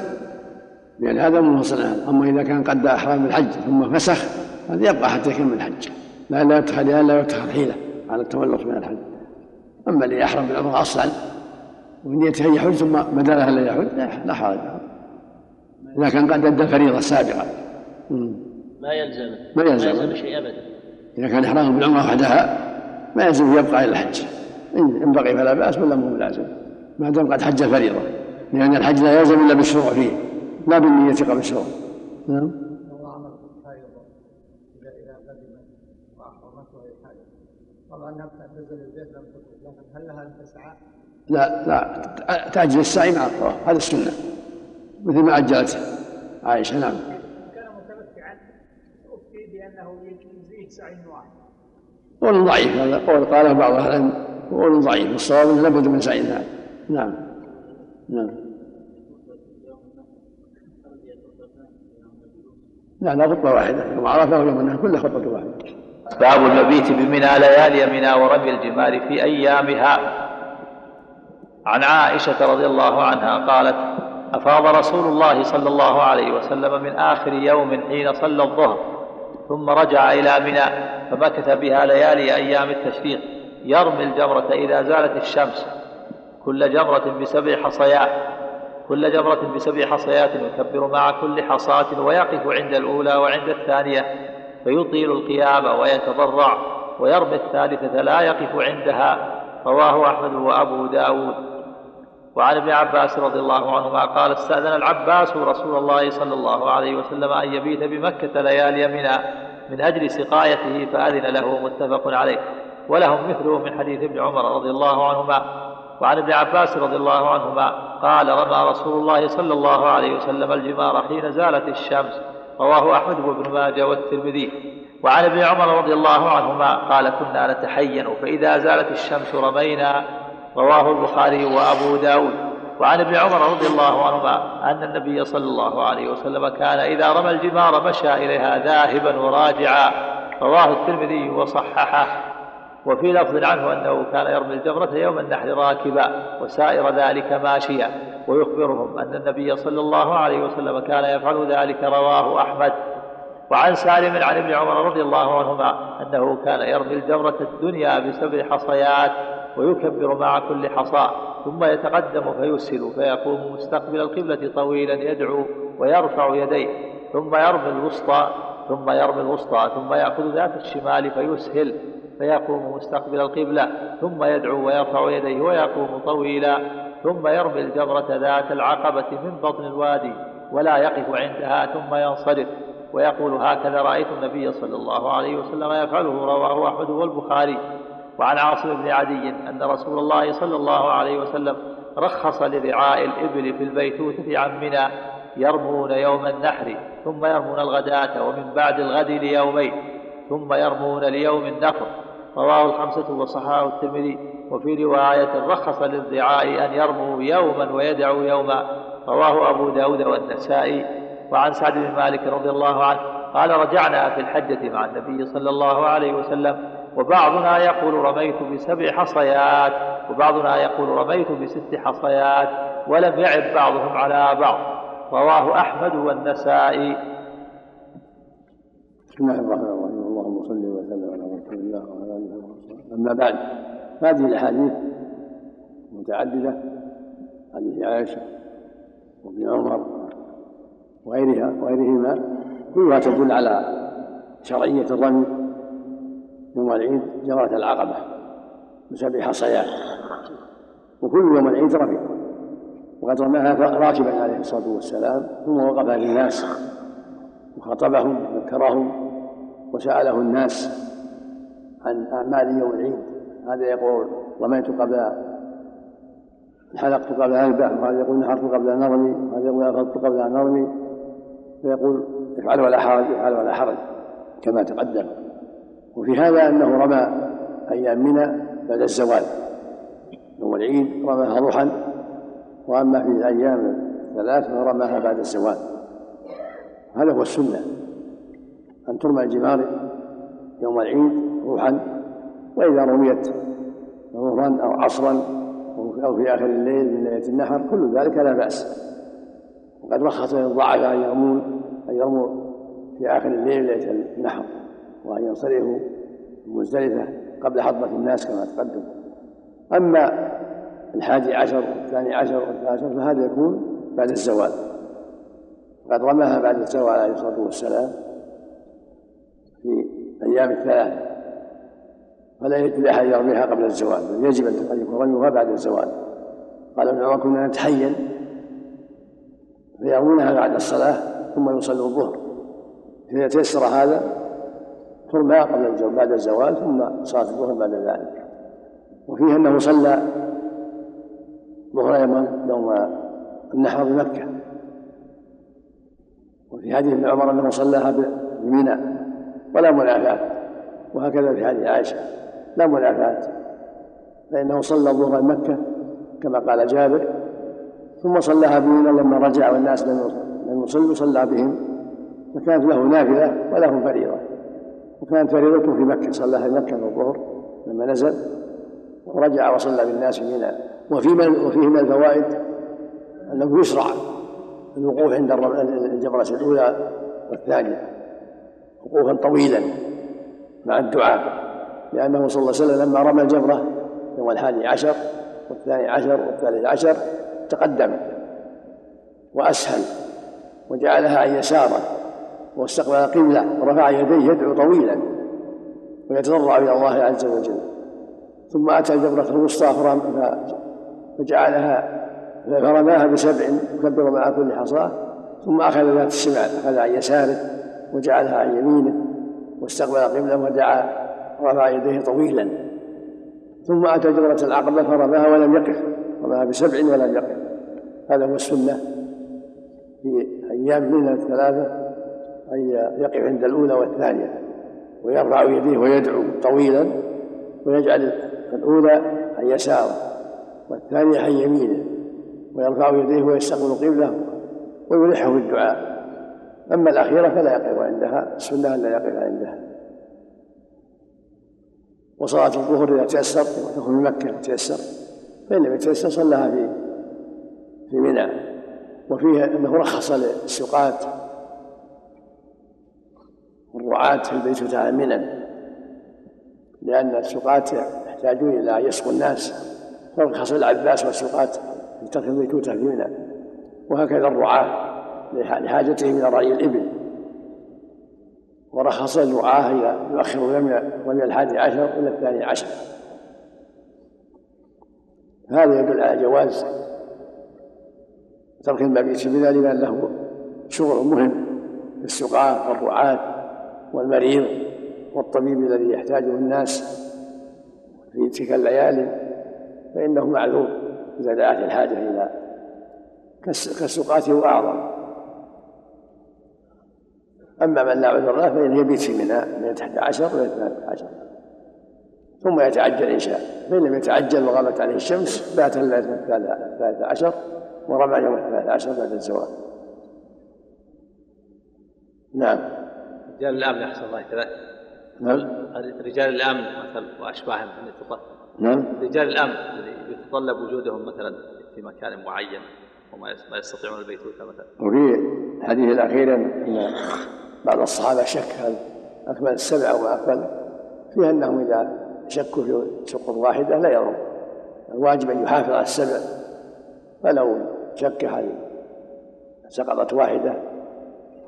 لأن هذا منفصل عنه أما إذا كان قد أحرم الحج ثم فسخ هذا يبقى حتى يكمل الحج. لا لا يتخذ لا يتخذ حيلة على التملق من الحج. أما اللي يحرم بالعمرة أصلا ونيته أن يحج ثم بدا له ألا يحج لا حرج. إذا كان قد أدى الفريضة السابقة. ما يلزم. ما يلزم, ما يلزم شيء أبدا. إذا كان إحرامه بالعمرة وحدها ما يلزم يبقى إلى الحج. إن بقي فلا بأس ولا مو لازم. ما دام قد حج الفريضة لأن الحج لا يلزم إلا بالشروع فيه. لا بالنية قبل الشروع. نعم؟ لا لا. تعجل السعي مع الطواف هذا السنة. مثل ما عجلت عائشة. نعم كان متمتعا افتي بانه واحد قول ضعيف هذا قول قاله بعض أهل العلم. قول ضعيف والصواب إنه لابد من سعي ثاني نعم. نعم. لا لا خطبة واحدة. يوم عرفة ويوم النهر كلها خطبة واحدة. باب المبيت بمنى ليالي منى ورمي الجمار في أيامها. عن عائشة رضي الله عنها قالت أفاض رسول الله صلى الله عليه وسلم من آخر يوم حين صلى الظهر. ثم رجع إلى منى فمكث بها ليالي أيام التشريق يرمي الجمرة إذا زالت الشمس. كل جمرة بسبع حصيات كل جمرة بسبع حصيات يكبر مع كل حصاة ويقف عند الأولى وعند الثانية فيطيل القيام ويتضرع ويرمي الثالثة لا يقف عندها. رواه أحمد وأبو داود. وعن ابن عباس رضي الله عنهما قال استأذن العباس رسول الله صلى الله عليه وسلم أن يبيت بمكة ليالي منى من أجل سقايته فأذن له متفق عليه. ولهم مثله من حديث ابن عمر رضي الله عنهما. وعن ابن عباس رضي الله عنهما قال رمى رسول الله صلى الله عليه وسلم الجمار حين زالت الشمس. رواه أحمد وابن ماجه والترمذي. وعن ابن عمر رضي الله عنهما قال كنا نتحين فإذا زالت الشمس رمينا. رواه البخاري وأبو داود. وعن ابن عمر رضي الله عنهما أن النبي صلى الله عليه وسلم كان إذا رمى الجمار مشى إليها ذاهبا وراجعا. رواه الترمذي وصححه. وفي لفظ عنه أنه كان يرمي الجمرة يوم النحر راكبا وسائر ذلك ماشيا. ويخبرهم أن النبي صلى الله عليه وسلم كان يفعل ذلك رواه أحمد. وعن سالم عن ابن عمر رضي الله عنهما أنه كان يرمي الجمرة الدنيا بسبع حصيات. ويكبر مع كل حصى ثم يتقدم فيسهل فيقوم مستقبل القبلة طويلا يدعو ويرفع يديه ثم يرمي الوسطى ثم يرمي الوسطى ثم يأخذ ذات الشمال فيسهل فيقوم مستقبل القبلة ثم يدعو ويرفع يديه ويقوم طويلا ثم يرمي الجمرة ذات العقبة من بطن الوادي ولا يقف عندها ثم ينصرف ويقول هكذا رأيت النبي صلى الله عليه وسلم يفعله رواه أحمد والبخاري. وعن عاصم بن عدي أن رسول الله صلى الله عليه وسلم رخص لرعاء الإبل في البيتوتة عن منى يرمون يوم النحر ثم يرمون الغداة ومن بعد الغد ليومين ثم يرمون ليوم النفر. رواه الخمسة وصححه الترمذي. وفي رواية رخص للرعاء أن يرموا يوما ويدعوا يوما. رواه أبو داود والنسائي. وعن سعد بن مالك رضي الله عنه قال رجعنا في الحجة مع النبي صلى الله عليه وسلم وبعضنا يقول رميت بسبع حصيات وبعضنا يقول رميت بست حصيات ولم يعب بعضهم على بعض. رواه أحمد والنسائي. بسم الله الرحمن الرحيم. اللهم صل وسلم على رسول الله وعلى آله وصحبه. أما بعد هذه الأحاديث متعددة. حديث عائشة وابن عمر وغيرها وغيرهما كلها تدل على شرعية الرمي. يوم العيد جمرة العقبة بسبع حصيات وكل يوم العيد رمي وقد رماها راكبا عليه الصلاة والسلام ثم وقف للناس وخطبهم وذكرهم وسأله الناس عن أعمال يوم العيد. هذا يقول رميت قبل حلقت قبل أن أذبح وهذا يقول نحرت قبل أن نرمي. وهذا يقول أفضت قبل أن نرمي. فيقول افعل ولا حرج افعل ولا حرج كما تقدم. وفي هذا أنه رمى أيام منى بعد الزوال. يوم العيد رماها ضحى وأما في الأيام الثلاث فرماها بعد الزوال. هذا هو السنة. أن ترمى الجمار يوم العيد روحا وإذا رميت ظهرا أو عصرا أو في آخر الليل من ليلة النحر كل ذلك لا بأس. وقد رخص للضعف أن يرمون أن يرموا في آخر الليل ليلة النحر وأن ينصرفوا مزدلفة قبل حضرة الناس كما تقدم. أما الحادي عشر والثاني عشر والثالث عشر فهذا يكون بعد الزوال. قد رماها بعد الزوال عليه الصلاة والسلام في أيام الثلاثة فلا يجوز لأحد يرميها قبل الزوال بل يجب أن يكون رميها بعد الزوال. قال ابن عمر كنا نتحين فيرمونها بعد الصلاة ثم يصلوا الظهر. إذا تيسر هذا ترمى قبل الزوال بعد الزوال ثم صلاة الظهر بعد ذلك. وفيه أنه صلى ظهر يوم النحر بمكة. وفي حديث ابن عمر أنه صلاها بمنى. ولا منافاة. وهكذا في حديث عائشة. لا منافاة. فإنه صلى الظهر بمكة كما قال جابر. ثم صلاها بمنى لما رجع والناس لم يصلوا صلى بهم. فكانت له نافلة وله فريضة. وكانت فريضته في مكة صلاها في مكة الظهر لما نزل ورجع وصلى بالناس منى وفي من وفيه من الفوائد أنه يشرع الوقوف عند الجبرة الأولى والثانية وقوفا طويلا مع الدعاء لأنه صلى الله عليه وسلم لما رمى الجمرة يوم الحادي عشر والثاني عشر والثالث عشر تقدم وأسهل وجعلها عن يساره واستقبل القبلة ورفع يديه يدعو طويلا ويتضرع إلى الله عز وجل. ثم أتى الجبرة الوسطى فجعلها فرماها بسبع يكبر مع كل حصاة. ثم أخذ ذات الشمال أخذ عن يساره وجعلها عن يمينه واستقبل القبلة ودعا رفع يديه طويلا. ثم أتى جبرة العقبة فرماها ولم يقف رماها بسبع ولم يقف. هذا هو السنة في أيام من الثلاثة أن يقف عند الأولى والثانية ويرفع يديه ويدعو طويلا ويجعل الأولى عن يساره والثانية عن يمينه ويرفع يديه ويستقبل القبلة ويلحه بالدعاء. أما الأخيرة فلا يقف عندها السنة لا يقف عندها. وصلاة الظهر إذا تيسر تكون مكة تيسر فإن لم يتيسر صلاها في في منى. وفيه أنه رخص للسقاة والرعاة في البيت منى لأن السقاة يحتاجون إلى أن يسقوا الناس. فرخص العباس والسقاة في ترك في منى وهكذا الرعاة لحاجتهم إلى رعي الإبل. ورخص الرعاة إذا يؤخروا من الحادي عشر إلى الثاني عشر. هذا يدل على جواز ترك المبيت في منى لمن له شغل مهم في السقاة والرعاة. والمريض والطبيب الذي يحتاجه الناس في تلك الليالي فإنه معذور إذا دعت الحاجة إلى كالسقاة وأعظم أما من لا عذر له فإنه يبيت في منى من 11 إلى 13 ثم يتعجل إن شاء. فإن لم يتعجل وغابت عليه الشمس بات الليلة الثالثة عشر ورمى يوم الثالث عشر بعد الزوال. نعم. رجال الأمن أحسن الله كذلك نعم. رجال الأمن مثلا وأشباههم نعم. رجال الأمن الذي يتطلب وجودهم مثلا في مكان معين وما يستطيعون البيتوتة مثلا. وفي الحديث الأخير أن بعض الصحابة شك هل أكمل السبع أو أقبل فيها أنهم إذا شكوا في سقط واحدة لا يرون. الواجب أن يحافظ على السبع. فلو شك هل سقطت واحدة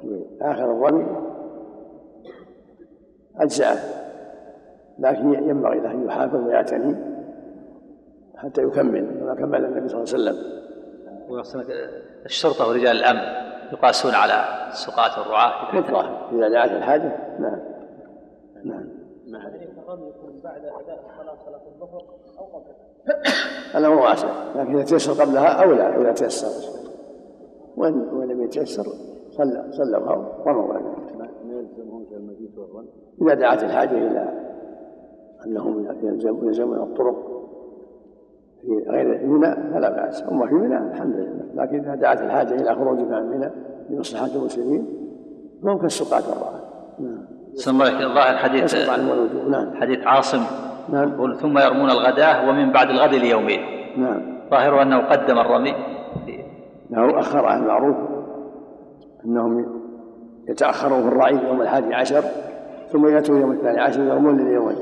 في آخر الرمي أجزأه لكن ينبغي له أن يحافظ ويعتني حتى يكمل كما كمل النبي صلى الله عليه وسلم. الشرطة ورجال الأمن يقاسون على سقاة الرعاة مطلق. إذا دعت الحاجة نعم. نعم. بعد أداء صلاة صلاة الظهر أو قبلها هو واسع لكن إذا تيسر قبلها أو لا إذا تيسر. وإن لم يتيسر صلى صلوا ورموا ما يلزمهم المبيت والرمي إذا دعت الحاجة إلى أنهم يلزمون الطرق في غير منى فلا بأس. أما في منى الحمد لله. لكن إذا دعت الحاجة إلى خروجهم عن منى لمصلحة المسلمين فهم كالسقاة الرعاة نعم. سمى الظاهر حديث نعم. حديث عاصم. نعم. يقول ثم يرمون الغداة ومن بعد الغد ليومين نعم. ظاهر أنه قدم الرمي. له أخر عن المعروف أنهم يتأخرون في الرعي يوم الحادي عشر. ثم يأتون يوم الثاني عشر يرمون لليومين.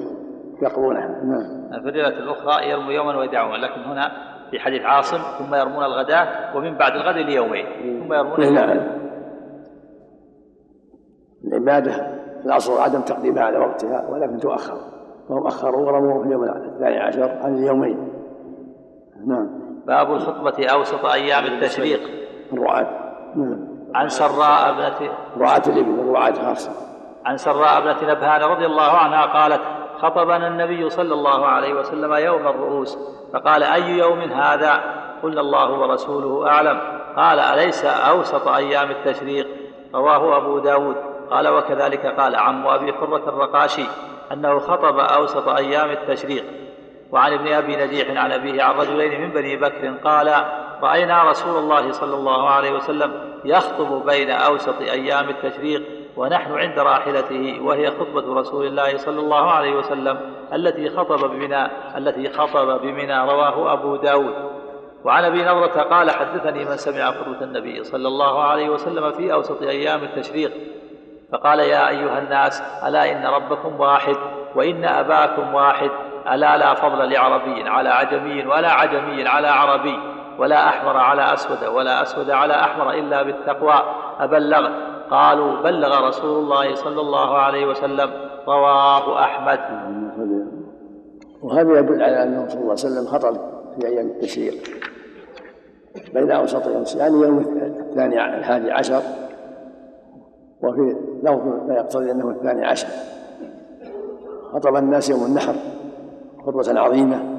يقضونها. نعم. في الرواية الأخرى يرموا يوما ويدعون لكن هنا في حديث عاصم ثم يرمون الغداة ومن بعد الغد ليومين. ثم يرمون نعم. العبادة الأصل عدم تقديمها على وقتها ولكن تؤخر. فهم أخروا ورموا في اليوم الثاني عشر عن اليومين. نعم. باب الخطبة أوسط أيام التشريق. الرعاة. نعم. عن سراء ابنة رعاة الإبل الرعاة خاصة عن سراء ابنة نبهان رضي الله عنها قالت خطبنا النبي صلى الله عليه وسلم يوم الرؤوس فقال أي يوم هذا؟ قلنا الله ورسوله أعلم. قال أليس أوسط أيام التشريق؟ رواه أبو داود. قال وكذلك قال عم أبي حرة الرقاشي أنه خطب أوسط أيام التشريق. وعن ابن أبي نجيح عن أبيه عن رجلين من بني بكر قال رأينا رسول الله صلى الله عليه وسلم يخطب بين أوسط أيام التشريق ونحن عند راحلته وهي خطبة رسول الله صلى الله عليه وسلم التي خطب بمنى التي خطب بمنى رواه أبو داود. وعن أبي نضرة قال حدثني من سمع خطبة النبي صلى الله عليه وسلم في أوسط أيام التشريق. فقال يا أيها الناس ألا إن ربكم واحد وإن أباكم واحد. ألا لا فضل لعربي على عجمي ولا عجمي على عربي ولا أحمر على أسود ولا أسود على أحمر إلا بالتقوى. أبلغت قالوا بلغ رسول الله صلى الله عليه وسلم رواه أحمد. وهذا يدل على أنه صلى الله عليه وسلم خطب في أيام التشريق بين أوسط يوم يعني يوم الثاني الحادي عشر وفي لفظ لا يقتضي أنه الثاني عشر. خطب الناس يوم النحر خطبة عظيمة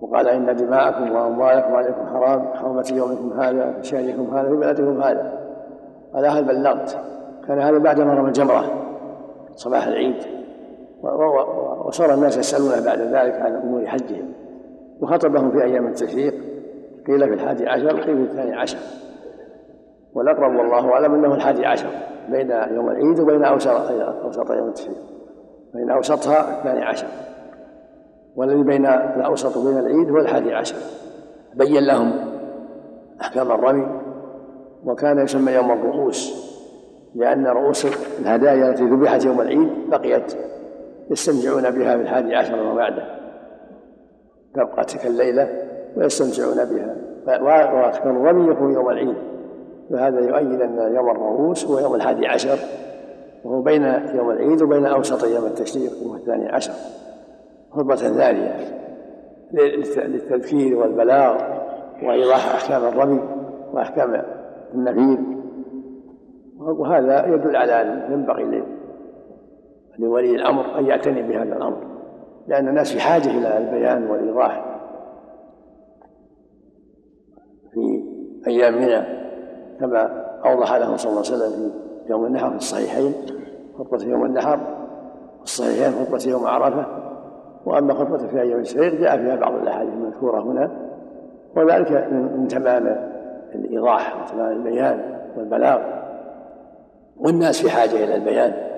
وقال إن دماءكم وأموالكم عليكم حرام حرمة يومكم هذا في شهركم هذا في بلدكم هذا. قال هل بلغت كان هذا بعد ما رمى الجمرة صباح العيد. وصار الناس يسألونه بعد ذلك عن أمور حجهم. وخطبهم في أيام التشريق. قيل في الحادي عشر قيل في الثاني عشر. والأقرب والله أعلم أنه الحادي عشر بين يوم العيد وبين أوسط أوسط يوم التشريق. بين أوسطها الثاني عشر. والذي بين الأوسط وبين العيد هو الحادي عشر. بين لهم أحكام الرمي وكان يسمى يوم الرؤوس لأن رؤوس الهدايا التي ذبحت يوم العيد بقيت يستمتعون بها في الحادي عشر وما بعده. تبقى تلك الليلة ويستمتعون بها. وأكثر الرمي يكون يوم العيد. فهذا يؤيد أن يوم الرؤوس هو يوم الحادي عشر وهو بين يوم العيد وبين أوسط أيام التشريق وهو الثاني عشر. خطبة ثانية للتذكير والبلاغ وإيضاح أحكام الرمي وأحكام النفير وهذا يدل على أن ينبغي لولي الأمر أن يعتني بهذا الأمر لأن الناس في حاجة إلى البيان والإيضاح. في أيامنا كما أوضح له صلى الله عليه وسلم في يوم النحر في الصحيحين خطبة يوم النحر الصحيحين خطبة يوم عرفة. وأما خطبة في أيام الشريق جاء فيها بعض الأحاديث المذكورة هنا وذلك من تمام الإيضاح وتمام البيان والبلاغ. والناس في حاجة إلى البيان.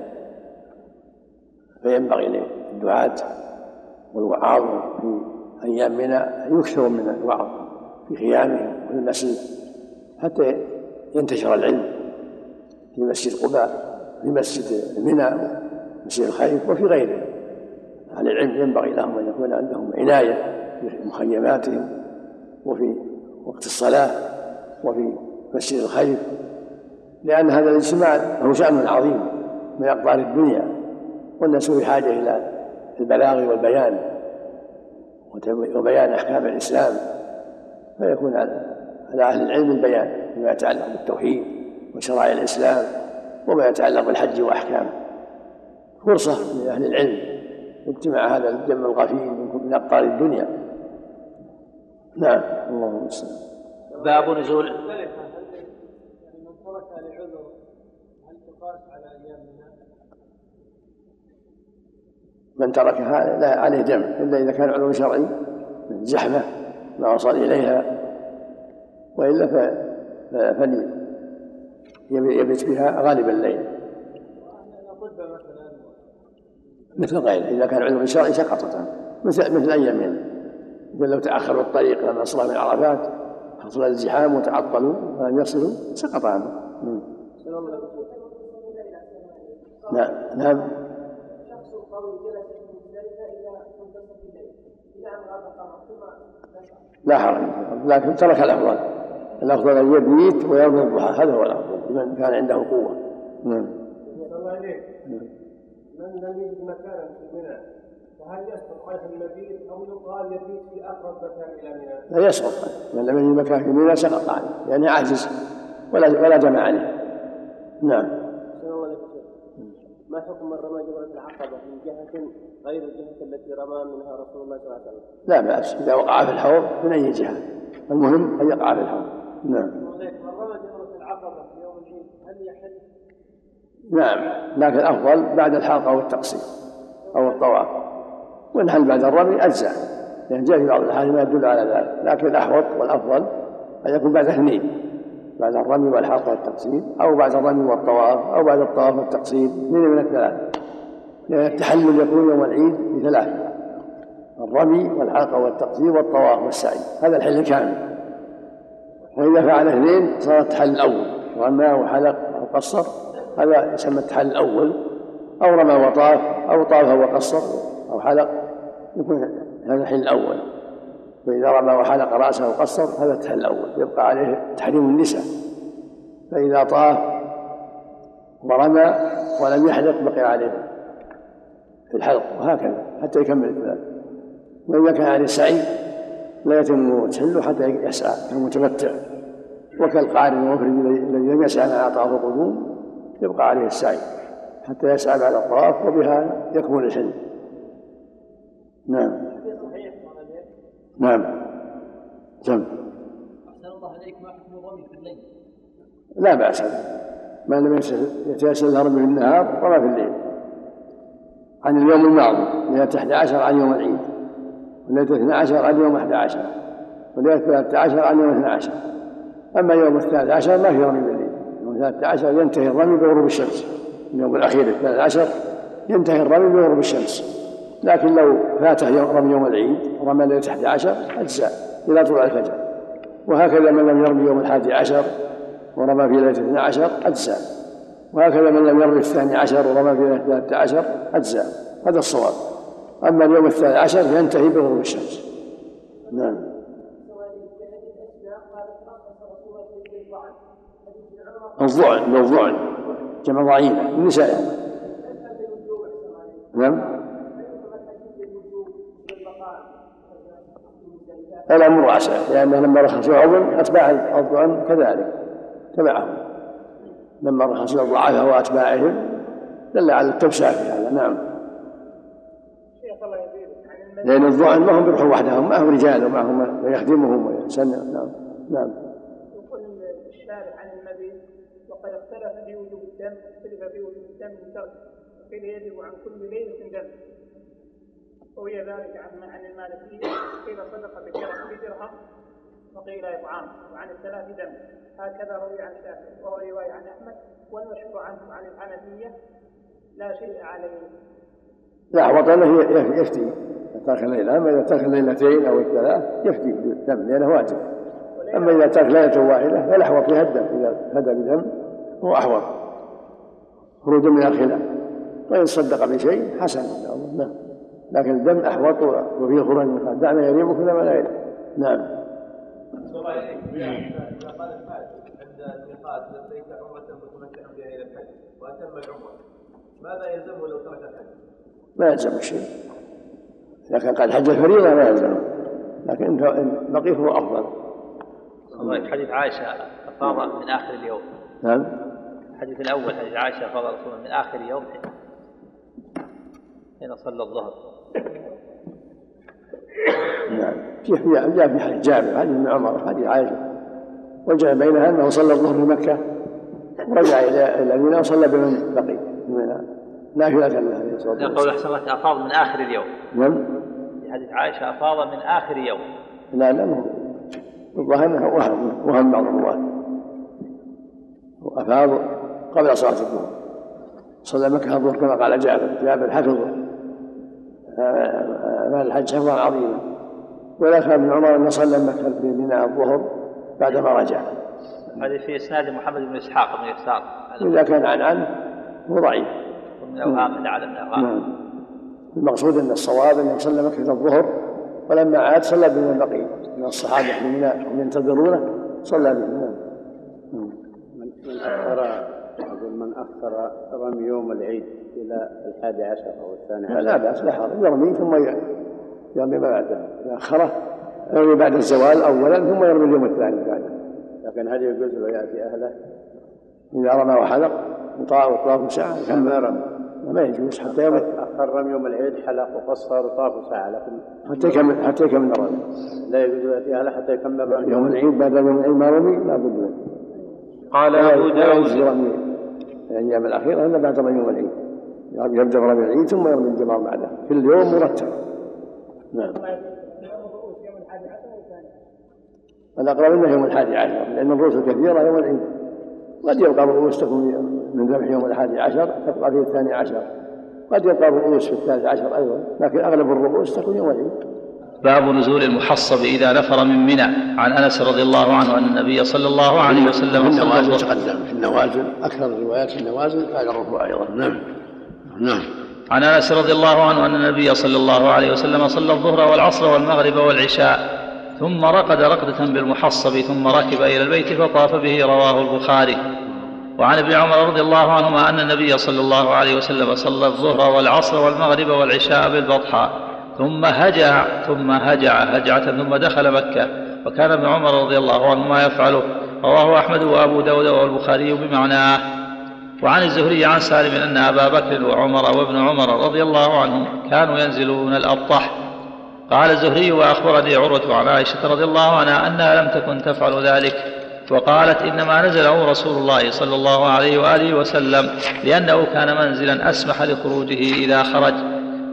فينبغي للدعاة والوعاظ في أيامنا أن يكثروا من الوعظ في خيامهم وفي المسجد حتى ينتشر العلم في مسجد قباء في مسجد منى مسجد الخيف وفي غيره. أهل العلم ينبغي لهم أن يكون عندهم عناية في مخيماتهم وفي وقت الصلاة. وفي مسجد الخيف لأن هذا الاجتماع له شأن عظيم من أقطار الدنيا والناس في حاجة إلى البلاغ والبيان وبيان أحكام الإسلام فيكون على أهل العلم البيان فيما يتعلق بالتوحيد وشرائع الإسلام وما يتعلق بالحج وأحكامه فرصة لأهل العلم اجتماع هذا الجمع الغفير من أقطار الدنيا. نعم. اللهم المستعان باب نزول. من تركها لا عليه دم إلا إذا كان عذر شرعي زحمة ما وصل إليها وإلا فلي يبت بها غالب الليل. مثل غيره إذا كان عذر شرعي سقطت. مثل مثل ايامنا مثل لو تأخروا الطريق لما صلى من عرفات حصل الزحام وتعطلوا فلم يصلوا سقط عنه نعم نعم لا حرج. لكن ترك الأفضل. الأفضل أن يبيت ويرمي الضحى هذا هو الأفضل لمن كان عنده قوة. نعم. من لم يجد مكانا في منى فهل يسقط عنه المبيت أو يقال يبيت في أقرب مكان إلى منى؟ لا يسقط من لم يجد مكان في منى سقط عنه يعني عاجز. ولا ولا جمع عليه. نعم. ما حكم من رمى جمرة العقبة من جهة غير الجهة التي رمى منها رسول الله صلى الله عليه وسلم؟ لا بأس. إذا وقع في الحوض من أي جهة. المهم أن يقع في الحوض. نعم. من رمى جمرة العقبة في يوم العيد هل يحل؟ نعم. لكن الأفضل بعد الحلقة والتقصير أو الطواف. وإن حل بعد الرمي أجزاء. لأن جاء في بعض الأحاديث ما يدل على ذلك. لكن الأحوط والأفضل أن يكون بعد اثنين بعد الرمي والحلق والتقصير أو بعد الرمي والطواف أو بعد الطواف والتقصير اثنين من الثلاثة لأن التحلل يكون يوم العيد بثلاثة. الرمي والحلقة والتقصير والطواف والسعي. هذا الحل الكامل. وإذا فعل اثنين صار التحلل الأول. رمى وحلق أو قصر هذا يسمى التحلل الأول. أو رمى وطاف أو طاف وقصر أو حلق. يكون هذا الحل الأول. فإذا رمى وحلق رأسه وقصر هذا التحل الأول. يبقى عليه تحريم النساء. فإذا طاف ورمى ولم يحلق بقي عليه في الحلق وهكذا حتى يكمل الثلاث وإذا كان عليه سعي لا يتم تحله حتى يسعى كالمتمتع. وكالقارن المفرد الذي لم يسعى مع طواف القدوم يبقى عليه السعي حتى يسعى بعد الطواف وبها يكمل الحلم نعم. نعم. جم أحسن الله عليك ما حكم الرمي في الليل؟ لا بأس ما لم يتيسر الرمي في النهار ولا في الليل. عن اليوم الماضي ليلة 11 عن يوم العيد. وليلة 12 عن يوم 11 وليلة 13 عن يوم 12 أما يوم الثالث عشر ما في رمي بالليل يوم الثالث عشر ينتهي الرمي بغروب الشمس. اليوم الأخير الثالث عشر ينتهي الرمي بغروب الشمس. لكن لو فاته يوم رمي يوم العيد رمى ليلة 11 أجزاء إلى طلوع الفجر. وهكذا من لم يرمي يوم الحادي عشر ورمى في ليلة 12 أجزاء. وهكذا من لم يرمي الثاني عشر ورمى في ليلة 13 أجزاء. هذا الصواب. أما اليوم الثاني عشر فينتهي بغروب الشمس. نعم. الضعن الضعن جمع ضعينة النساء. نعم. الأمر واسع لأنه لما رخصوا عضو أتباع الضعن كذلك تبعهم لما رخصوا الضعفاء وأتباعهم دل على التوسع في هذا نعم. لأن الضعن ما هم بيروحوا وحدهم معهم رجال ومعهم يخدمهم ويسن نعم نعم. يقول الشارع عن المبيت وقد اختلف في وجوب الدم اختلف في وجوب الدم من ترك وقيل يجب عن كل ليلة دم. روي ذلك عن عن المالكية قيل صدق بدرهم وقيل إطعام وعن الثلاث دم. هكذا روي عن الشافعي وهو رواية عن أحمد والمشهور عنه عن الحنفية. لا شيء عليه. لا أنه يفتي. ترك الليلة أما إذا ترك الليلتين أو الثلاث يفتي بالدم لأنه واجب. أما إذا ترك ليلة واحدة فالأحوط فيها الدم. إذا هدى بدم هو أحوط. خروج من الخلاف. وإن صدق بشيء حسن. نعم. لكن الدم أحوط وفيه خروج من الخلاف دعنا يريبك كذا ولا يريب نعم. إذا قال الحاج عند الميقات لبيك عمرة بها إلى الحج وأتم العمرة ماذا يلزمه لو ترك الحج؟ ما يلزم شيء. إذا كان قد حج الفريضة ما يلزمه لكن إن بقي فهو أفضل. الله حديث عائشة أفاض من آخر اليوم. نعم. الحديث الأول حديث عائشة أفاض رسول من آخر يوم. حين صلى الظهر. نعم. جاء في حديث جابر حديث ابن عمر حديث عائشة. وجاء بينها أنه صلى الظهر في مكة ورجع إلى إلى منى وصلى بمن بقي في منى نافلة له عليه الصلاة والسلام. يقول أحسن الله أفاض من آخر اليوم. نعم. في حديث عائشة أفاض من آخر يوم. لا لا مو الظاهر أنه وهم وهم بعض الرواة. وافاض قبل صلاة الظهر. صلى مكة الظهر كما قال جابر جابر حفظه. مال الحج حفظا عظيما كان ابن عمر انه صلى مكه في بناء الظهر بعدما رجع هذه في اسناد محمد بن اسحاق بن يسار اذا كان عن عنه هو ضعيف ومن اوهام من اعلم الاوهام نعم المقصود ان الصواب انه صلى مكه الظهر ولما عاد صلى بمن بقي من الصحابة الذين هم ينتظرونه صلى بهم نعم من أخر من أخر رمي يوم العيد إلى الحادي عشر أو الثاني عشر. لا بأس لا حرج يرمي ثم يرمي ما بعده إذا أخره يرمي بعد الزوال أولا ثم يرمي اليوم الثاني بعده لكن هل يجوز له يأتي أهله؟ إذا رمى وحلق وطاف وطاف ساعة ما رمى. ما يجوز حتى يوم أخر يوم العيد حلق وقصر وطاف ساعة لكن حتى يكمل حتى يكمل الرمي لا يجوز يأتي أهله حتى يكمل الرمي يوم العيد بعد يوم العيد ما رمي لا بد منه قال أبو داود. لا يجوز رمي الأيام الأخيرة إلا بعد يوم العيد. يبدأ برمي العيد ثم يرمي الجمار بعده. كل يوم مرتب. نعم. الأقرب أنه يوم الحادي عشر لأن الرؤوس الكثيرة يوم العيد. قد يبقى الرؤوس تكون من ذبح يوم الحادي عشر تبقى في الثاني عشر. قد يبقى الرؤوس في الثالث عشر أيضا لكن أغلب الرؤوس تكون يوم العيد. باب نزول المحصب إذا نفر من منى. عن أنس رضي الله عنه أن النبي صلى الله عليه وسلم في النوازل تقدم. في النوازل أكثر الروايات في النوازل بعد الركوع أيضا. نعم. نعم. عن أنس رضي الله عنه أن النبي صلى الله عليه وسلم صلى الظهر والعصر والمغرب والعشاء ثم رقد رقدة بالمحصب ثم ركب إلى البيت فطاف به رواه البخاري. وعن ابن عمر رضي الله عنهما أن النبي صلى الله عليه وسلم صلى الظهر والعصر والمغرب والعشاء بالبطحاء. ثم هجع ثم هجع هجعة ثم دخل مكة. وكان ابن عمر رضي الله عنهما يفعله. رواه أحمد وأبو داود والبخاري بمعناه وعن الزهري عن سالم أن أبا بكر وعمر وابن عمر رضي الله عنهم كانوا ينزلون الأبطح. قال الزهري وأخبرني عروة عن عائشة رضي الله عنها أنها لم تكن تفعل ذلك. وقالت إنما نزله رسول الله صلى الله عليه وآله وسلم لأنه كان منزلا أسمح لخروجه إذا خرج.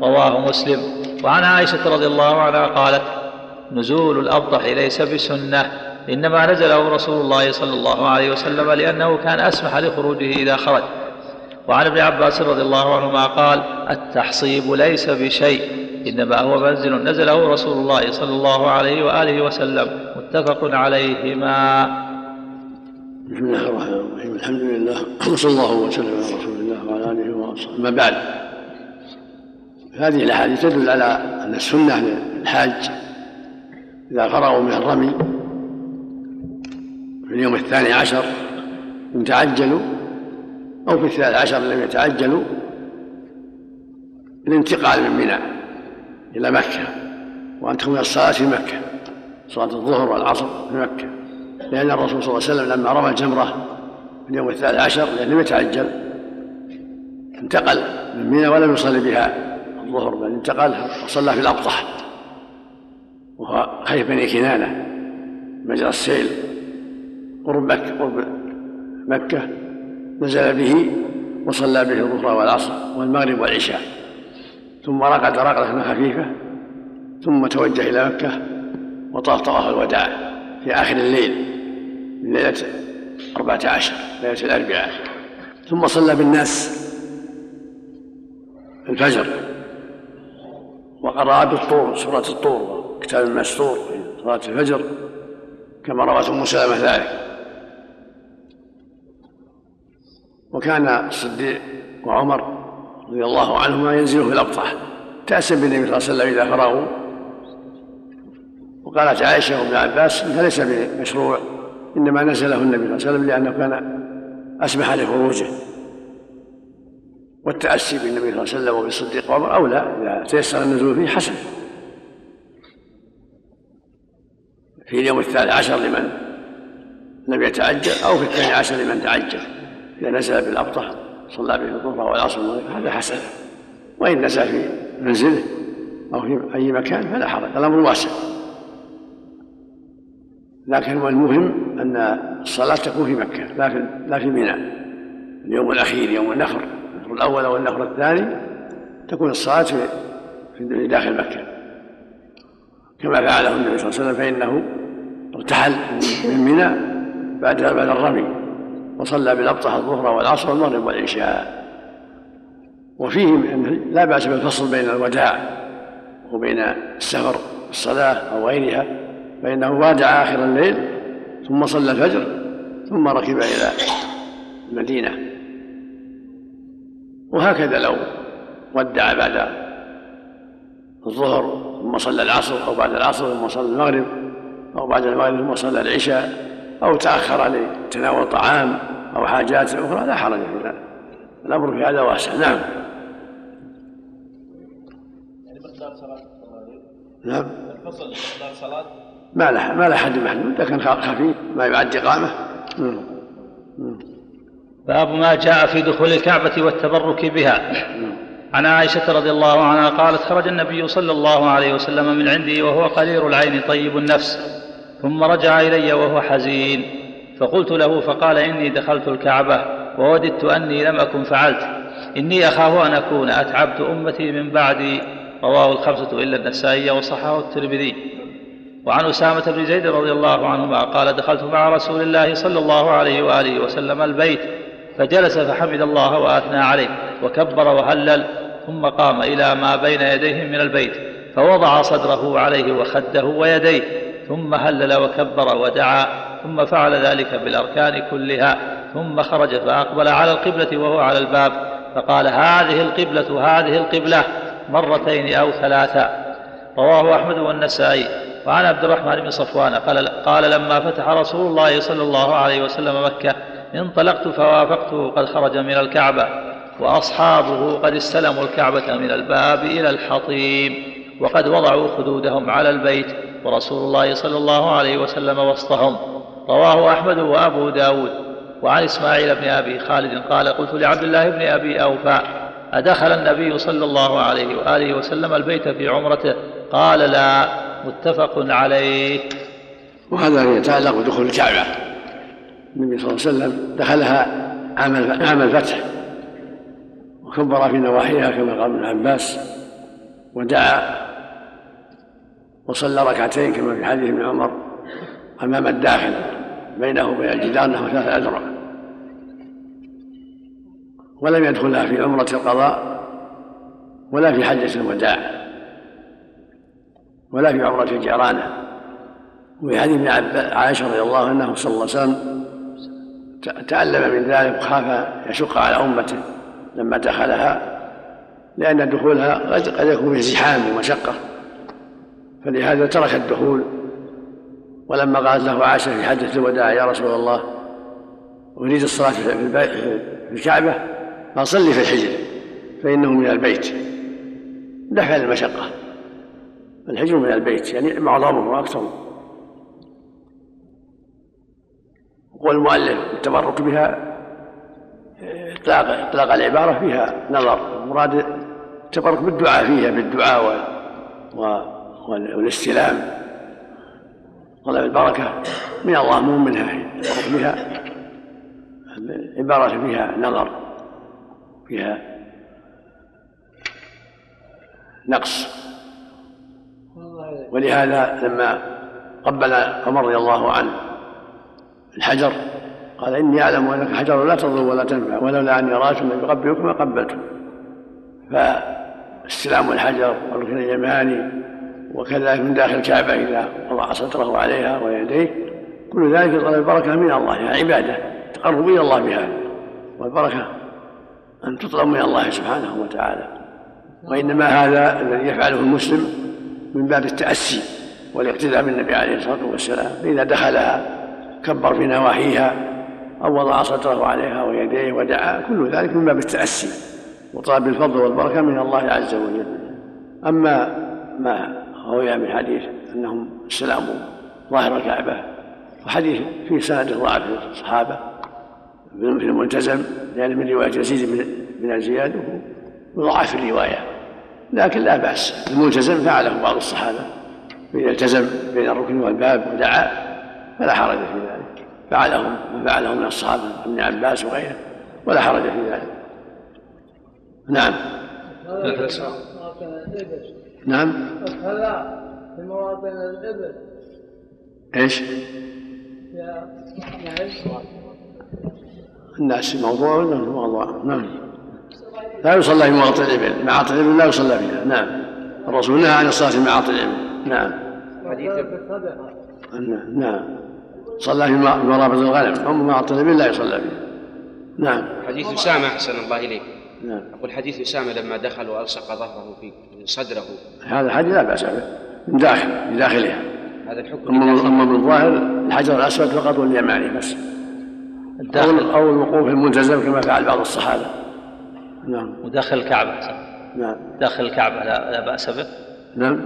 رواه مسلم. وعن عائشة رضي الله عنها قالت نزول الأبطح ليس بسنة إنما نزله رسول الله صلى الله عليه وسلم لأنه كان أسمح لخروجه إذا خرج. وعن ابن عباس رضي الله عنهما قال التحصيب ليس بشيء إنما هو منزل نزله رسول الله صلى الله عليه وآله وسلم. متفق عليهما. بسم الله الرحمن الرحيم. الحمد لله وصلى الله وسلم على رسول الله وعلى آله وصحبه. أما بعد هذه الأحاديث تدل على أن السنة للحاج إذا فرغوا من الرمي في اليوم الثاني عشر ان تعجلوا أو في الثالث عشر لم يتعجلوا الانتقال من منى إلى مكة وأن تكون الصلاة في مكة صلاة الظهر والعصر في مكة لأن الرسول صلى الله عليه وسلم لما رمى الجمرة في اليوم الثالث عشر لم يتعجل انتقل من منى ولم يصلي بها. الظهر بل انتقل وصلى في الأبطح. وهو خيف بني كنانة مجرى السيل. قرب مكة قرب مكة. نزل به وصلى به الظهر والعصر والمغرب والعشاء. ثم رقد رقدة خفيفة ثم توجه إلى مكة وطاف طواف الوداع في آخر الليل من ليلة أربعة عشر ليلة الأربعاء. ثم صلى بالناس الفجر. وقرأ بالطور سورة الطور كتاب المستور في صلاة الفجر كما روت أم سلمة ذلك. وكان الصديق وعمر رضي الله عنهما ينزل في الأبطح تأسم بالنبي صلى الله عليه وسلم إذا فرغوا وقالت عائشة وابن عباس إنه ليس بمشروع إنما نزله النبي صلى الله عليه وسلم لأنه كان أسمح لخروجه والتأسي بالنبي صلى الله عليه وسلم وبالصديق وعمر أولى إذا تيسر النزول فيه حسن. في اليوم الثالث عشر لمن لم يتعجل أو في الثاني عشر لمن تعجل إذا نزل بالأبطح صلى به الظهر والعصر والمغرب هذا حسن. وإن نزل في منزله أو في أي مكان فلا حرج الأمر واسع. لكن المهم أن الصلاة تكون في مكة لا في لا في منى اليوم الأخير يوم النحر النحر الأول أو النحر الثاني تكون الصلاة في داخل مكة. كما فعله النبي صلى الله عليه وسلم فإنه ارتحل من منى بعد بعد الرمي وصلى بالأبطح الظهر والعصر والمغرب والعشاء. وفيه لا بأس بالفصل بين الوداع وبين السفر الصلاة أو غيرها فإنه وادع آخر الليل ثم صلى الفجر ثم ركب إلى المدينة. وهكذا لو ودع بعد الظهر ثم صلى العصر أو بعد العصر ثم صلى المغرب أو بعد المغرب ثم صلى العشاء أو تأخر لتناول طعام أو حاجات أخرى لا حرج في ذلك. الأمر في هذا واسع. نعم. يعني نعم. الفصل مقدار صلاة؟ ما له ما له حد محدود لكن خفيف ما يعد إقامة. نعم. نعم. باب ما جاء في دخول الكعبة والتبرك بها. عن عائشة رضي الله عنها قالت خرج النبي صلى الله عليه وسلم من عندي وهو قليل العين طيب النفس ثم رجع إلي وهو حزين. فقلت له فقال إني دخلت الكعبة ووددت أني لم أكن فعلت. إني أخاف أن أكون أتعبت أمتي من بعدي. رواه الخمسة إلا النسائي وصححه الترمذي. وعن أسامة بن زيد رضي الله عنهما قال دخلت مع رسول الله صلى الله عليه وآله وسلم البيت فجلس فحمد الله وأثنى عليه وكبر وهلل ثم قام إلى ما بين يديه من البيت فوضع صدره عليه وخده ويديه ثم هلل وكبر ودعا ثم فعل ذلك بالأركان كلها ثم خرج فأقبل على القبلة وهو على الباب فقال هذه القبلة هذه القبلة مرتين أو ثلاثا رواه أحمد والنسائي. وعن عبد الرحمن بن صفوان قال, قال لما فتح رسول الله صلى الله عليه وسلم مكة انطلقت فوافقته قد خرج من الكعبة وأصحابه قد استلموا الكعبة من الباب إلى الحطيم وقد وضعوا خدودهم على البيت ورسول الله صلى الله عليه وسلم وسطهم. رواه أحمد وأبو داود. وعن إسماعيل بن أبي خالد قال قلت لعبد الله بن أبي أوفى أدخل النبي صلى الله عليه وآله وسلم البيت في عمرته؟ قال لا متفق عليه. وهذا يتعلق بدخول الكعبة. النبي صلى الله عليه وسلم دخلها عام عام الفتح وكبر في نواحيها كما قال ابن عباس ودعا وصلى ركعتين كما في حديث ابن عمر أمام الداخل بينه وبين الجدار نحو ثلاث أذرع. ولم يدخلها في عمرة القضاء ولا في حجة الوداع ولا في عمرة الجيرانة. وفي حديث ابن عائشة رضي الله عنه صلى الله عليه وسلم تألم من ذلك وخاف يشق على أمته لما دخلها لأن دخولها قد يكون في زحام ومشقة. فلهذا ترك الدخول. ولما قالت له عائشة في حجة الوداع يا رسول الله أريد الصلاة في الكعبة قال صلي في الحجر فإنه من البيت. دفع المشقة. الحجر من البيت يعني معظمه وأكثره. يقول المؤلف التبرك بها اطلاق اطلاق العبارة فيها نظر. المراد التبرك بالدعاء فيها بالدعاء والاستلام. طلب البركة من الله مو منها. بها عبارة فيها نظر فيها نقص. ولهذا لما قبل عمر رضي الله عنه الحجر. قال إني أعلم أنك حجر لا تضر ولا تنفع ولولا أني رأيت من يقبلكم ما قبلتم فاستلام الحجر والركن اليماني وكذلك من داخل الكعبة إذا وضع سطره عليها ويديه. كل ذلك يطلب البركة من الله يعني عبادة تقرب إلى الله بها. والبركة أن تطلب من الله سبحانه وتعالى. وإنما هذا الذي يفعله المسلم من باب التأسي والاقتداء بالنبي عليه الصلاة والسلام فإذا دخلها كبر في نواحيها أو وضع صدره عليها ويديه ودعا كل ذلك من باب التأسي وطلب الفضل والبركة من الله عز وجل. أما ما روي من حديث أنهم استلموا ظاهر الكعبة وحديث في سند ضعف الصحابة في الملتزم يعني من رواية يزيد بن زياد وضعف الرواية. لكن لا بأس الملتزم فعله بعض الصحابة فإذا التزم بين الركن والباب ودعا فلا حرج في ذلك. فعله من فعله من الصحابة ابن عباس وغيره ولا حرج في ذلك. نعم. نعم. هذا في مواطن الإبل إيش؟ الناس موضوع ولا موضوع؟ نعم. لا يصلى في مواطن الإبل. معاطن الإبل لا يصلى فيها. نعم. الرسول نهى عن الصلاة في معاطن الإبل. نعم. نعم. صلى في مرابط الغنم أما معاطن الإبل لا يصلى فيها نعم. حديث أسامة أحسن الله إليك. نعم. أقول حديث أسامة لما دخل وألصق ظهره في صدره. هذا الحديث لا بأس به. من داخل من داخلها هذا الحكم أما من ظاهر الحجر الأسود فقط واليماني بس. الداخل. أو الوقوف الملتزم كما فعل بعض الصحابة. نعم. وداخل الكعبة. نعم. داخل الكعبة لا, لا بأس به؟ نعم.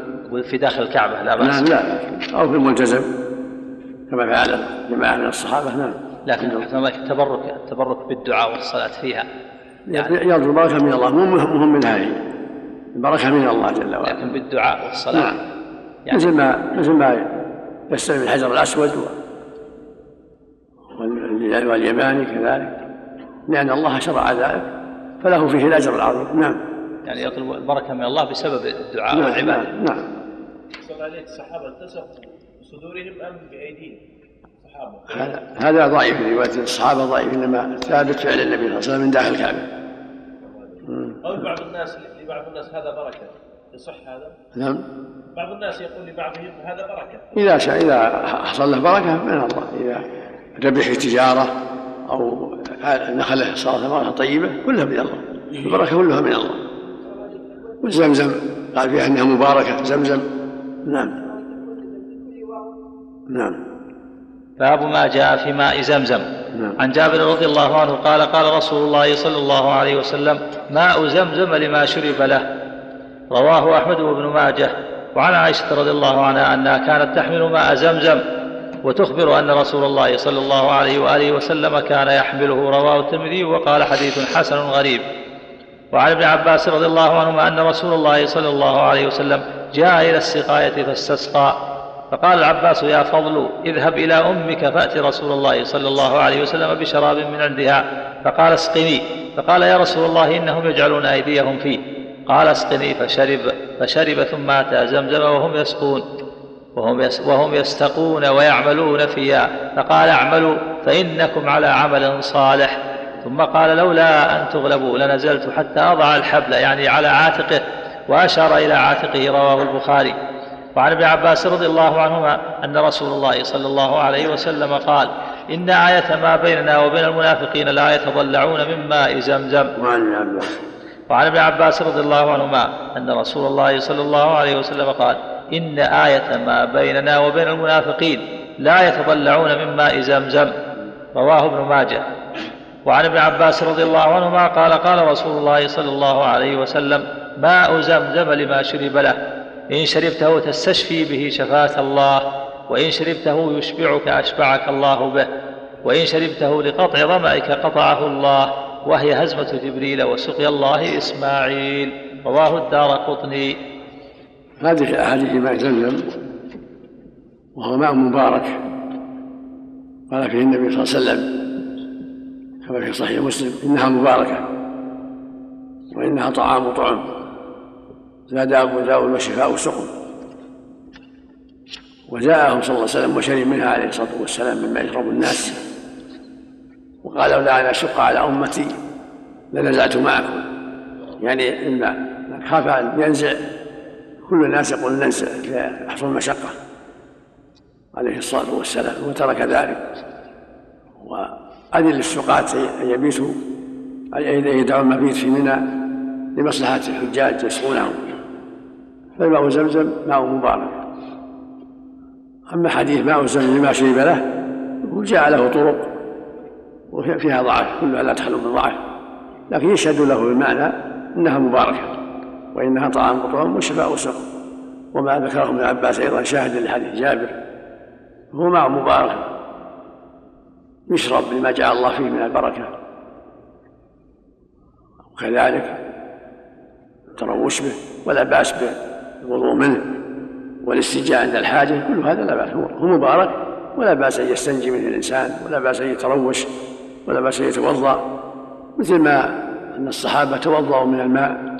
في داخل الكعبة لا بأس نعم لا. أو في الملتزم كما فعل جماعة من الصحابة نعم. لكن التبرك التبرك بالدعاء والصلاة فيها. يعني يرجو البركة من الله مو مهم من هذه البركة من الله جل وعلا. لكن بالدعاء والصلاة. نعم. يعني مثل ما مثل ما يستلم الحجر الأسود واليماني كذلك. لأن الله شرع ذلك فله فيه الأجر العظيم. نعم. يعني يطلب البركة من الله بسبب الدعاء نعم والعبادة. نعم, نعم. صلى عليه بصدورهم أم بأيديهم هذا هذا ضعيف رواية الصحابة ضعيف إنما ثابت فعل النبي صلى الله عليه وسلم من داخل الكعبة. قول بعض الناس لبعض الناس هذا بركة. يصح هذا؟ نعم. بعض الناس يقول لبعضهم هذا بركة. إذا شاء إذا حصل له بركة من الله. إذا ربح تجارة أو نخله صارت ثمرة طيبة كلها من الله. البركة كلها من الله. وزمزم قال فيها أنها مباركة زمزم. نعم. نعم. باب ما جاء في ماء زمزم. نعم. عن جابر رضي الله عنه قال قال رسول الله صلى الله عليه وسلم ماء زمزم لما شرب له. رواه أحمد وابن ماجه. وعن عائشة رضي الله عنها أنها كانت تحمل ماء زمزم. وتخبر أن رسول الله صلى الله عليه وآله وسلم كان يحمله. رواه الترمذي وقال حديث حسن غريب. وعن ابن عباس رضي الله عنهما أن رسول الله صلى الله عليه وسلم جاء إلى السقاية فاستسقى. فقال العباس يا فضل اذهب إلى أمك فأت رسول الله صلى الله عليه وسلم بشراب من عندها. فقال اسقني. فقال يا رسول الله إنهم يجعلون أيديهم فيه. قال اسقني. فشرب فشرب ثم أتى زمزم وهم يسقون وهم وهم يستقون ويعملون فيها. فقال اعملوا فإنكم على عمل صالح. ثم قال لولا أن تغلبوا لنزلت حتى أضع الحبل يعني على عاتقه. وأشار إلى عاتقه رواه البخاري. وعن ابن عباس رضي الله عنهما أن رسول الله صلى الله عليه وسلم قال إن آية ما بيننا وبين المنافقين لا يتضلعون من ماء زمزم. وعن ابن عباس رضي الله عنهما أن رسول الله صلى الله عليه وسلم قال إن آية ما بيننا وبين المنافقين لا يتضلعون من ماء زمزم. رواه ابن ماجه. وعن ابن عباس رضي الله عنهما قال قال رسول الله صلى الله عليه وسلم ماء زمزم لما شرب له. إن شربته تستشفي به شفاة الله وإن شربته يشبعك أشبعك الله به وإن شربته لقطع ظمأك قطعه الله وهي هزمة جبريل وسقي الله إسماعيل رواه الدار قطني. هذه الأحاديث ماء زمزم وهو ماء مبارك قال فيه النبي صلى الله عليه وسلم كما في صحيح مسلم إنها مباركة وإنها طعام طعم. زاد أبو داود وشفاء سقم وجاءهم صلى الله عليه وسلم وشرب منها عليه الصلاة والسلام مما يشرب الناس. وقال لولا أن أشق على أمتي لنزعت معكم. يعني الماء خاف أن ينزع. كل الناس يقول ننزع يحصل مشقة عليه الصلاة والسلام وترك ذلك. وأذن للسقاة أن يبيتوا. يدعو المبيت في منى لمصلحة الحجاج يسقونهم. فالماء زمزم ماء مبارك أما حديث ماء زمزم لما شرب له جاء له طرق وفيها ضعف كلها لا تخلو من ضعف. لكن يشهد له بالمعنى إنها مباركه وإنها طعام وطعام وشفاء وسقم. وما ذكره ابن عباس أيضا شاهد لحديث جابر. هو ماء مبارك يشرب لما جعل الله فيه من البركة. وكذلك التروش به ولا بأس بالوضوء منه والاستنجاء عند الحاجة كل هذا لا بأس هو مبارك ولا بأس أن يستنجي منه الإنسان ولا بأس أن يتروش ولا بأس أن يتوضأ. مثل ما أن الصحابة توضأوا من الماء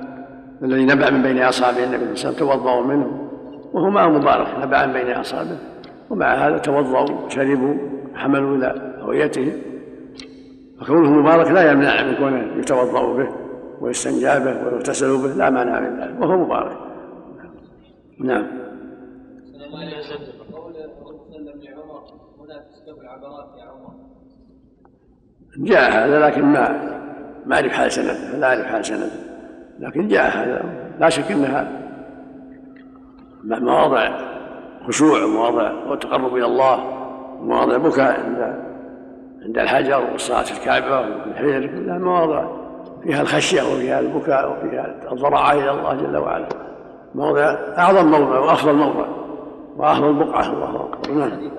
الذي نبع من بين اصابع النبي صلى الله عليه وسلم توضأوا منه وهو ماء مبارك نبع من بين اصابعه ومع هذا توضأوا شربوا حملوا إلى هويته. فكونه مبارك لا يمنع من كونه يتوضأ به ويستنجى به ويغتسل به لا مانع من ذلك وهو مبارك. نعم. جاء هذا لكن ما ما أعرف حال سند لا أعرف حال سند. لكن جاء هذا لا شك أنها مواضع خشوع ومواضع تقرب إلى الله ومواضع بكاء عند عند الحجر والصلاة في الكعبة والحجر كلها مواضع. فيها الخشية وفيها البكاء وفيها الضراعة إلى الله جل وعلا. موضع أعظم موضع وأفضل موضع وأفضل بقعة الله أكبر. نعم.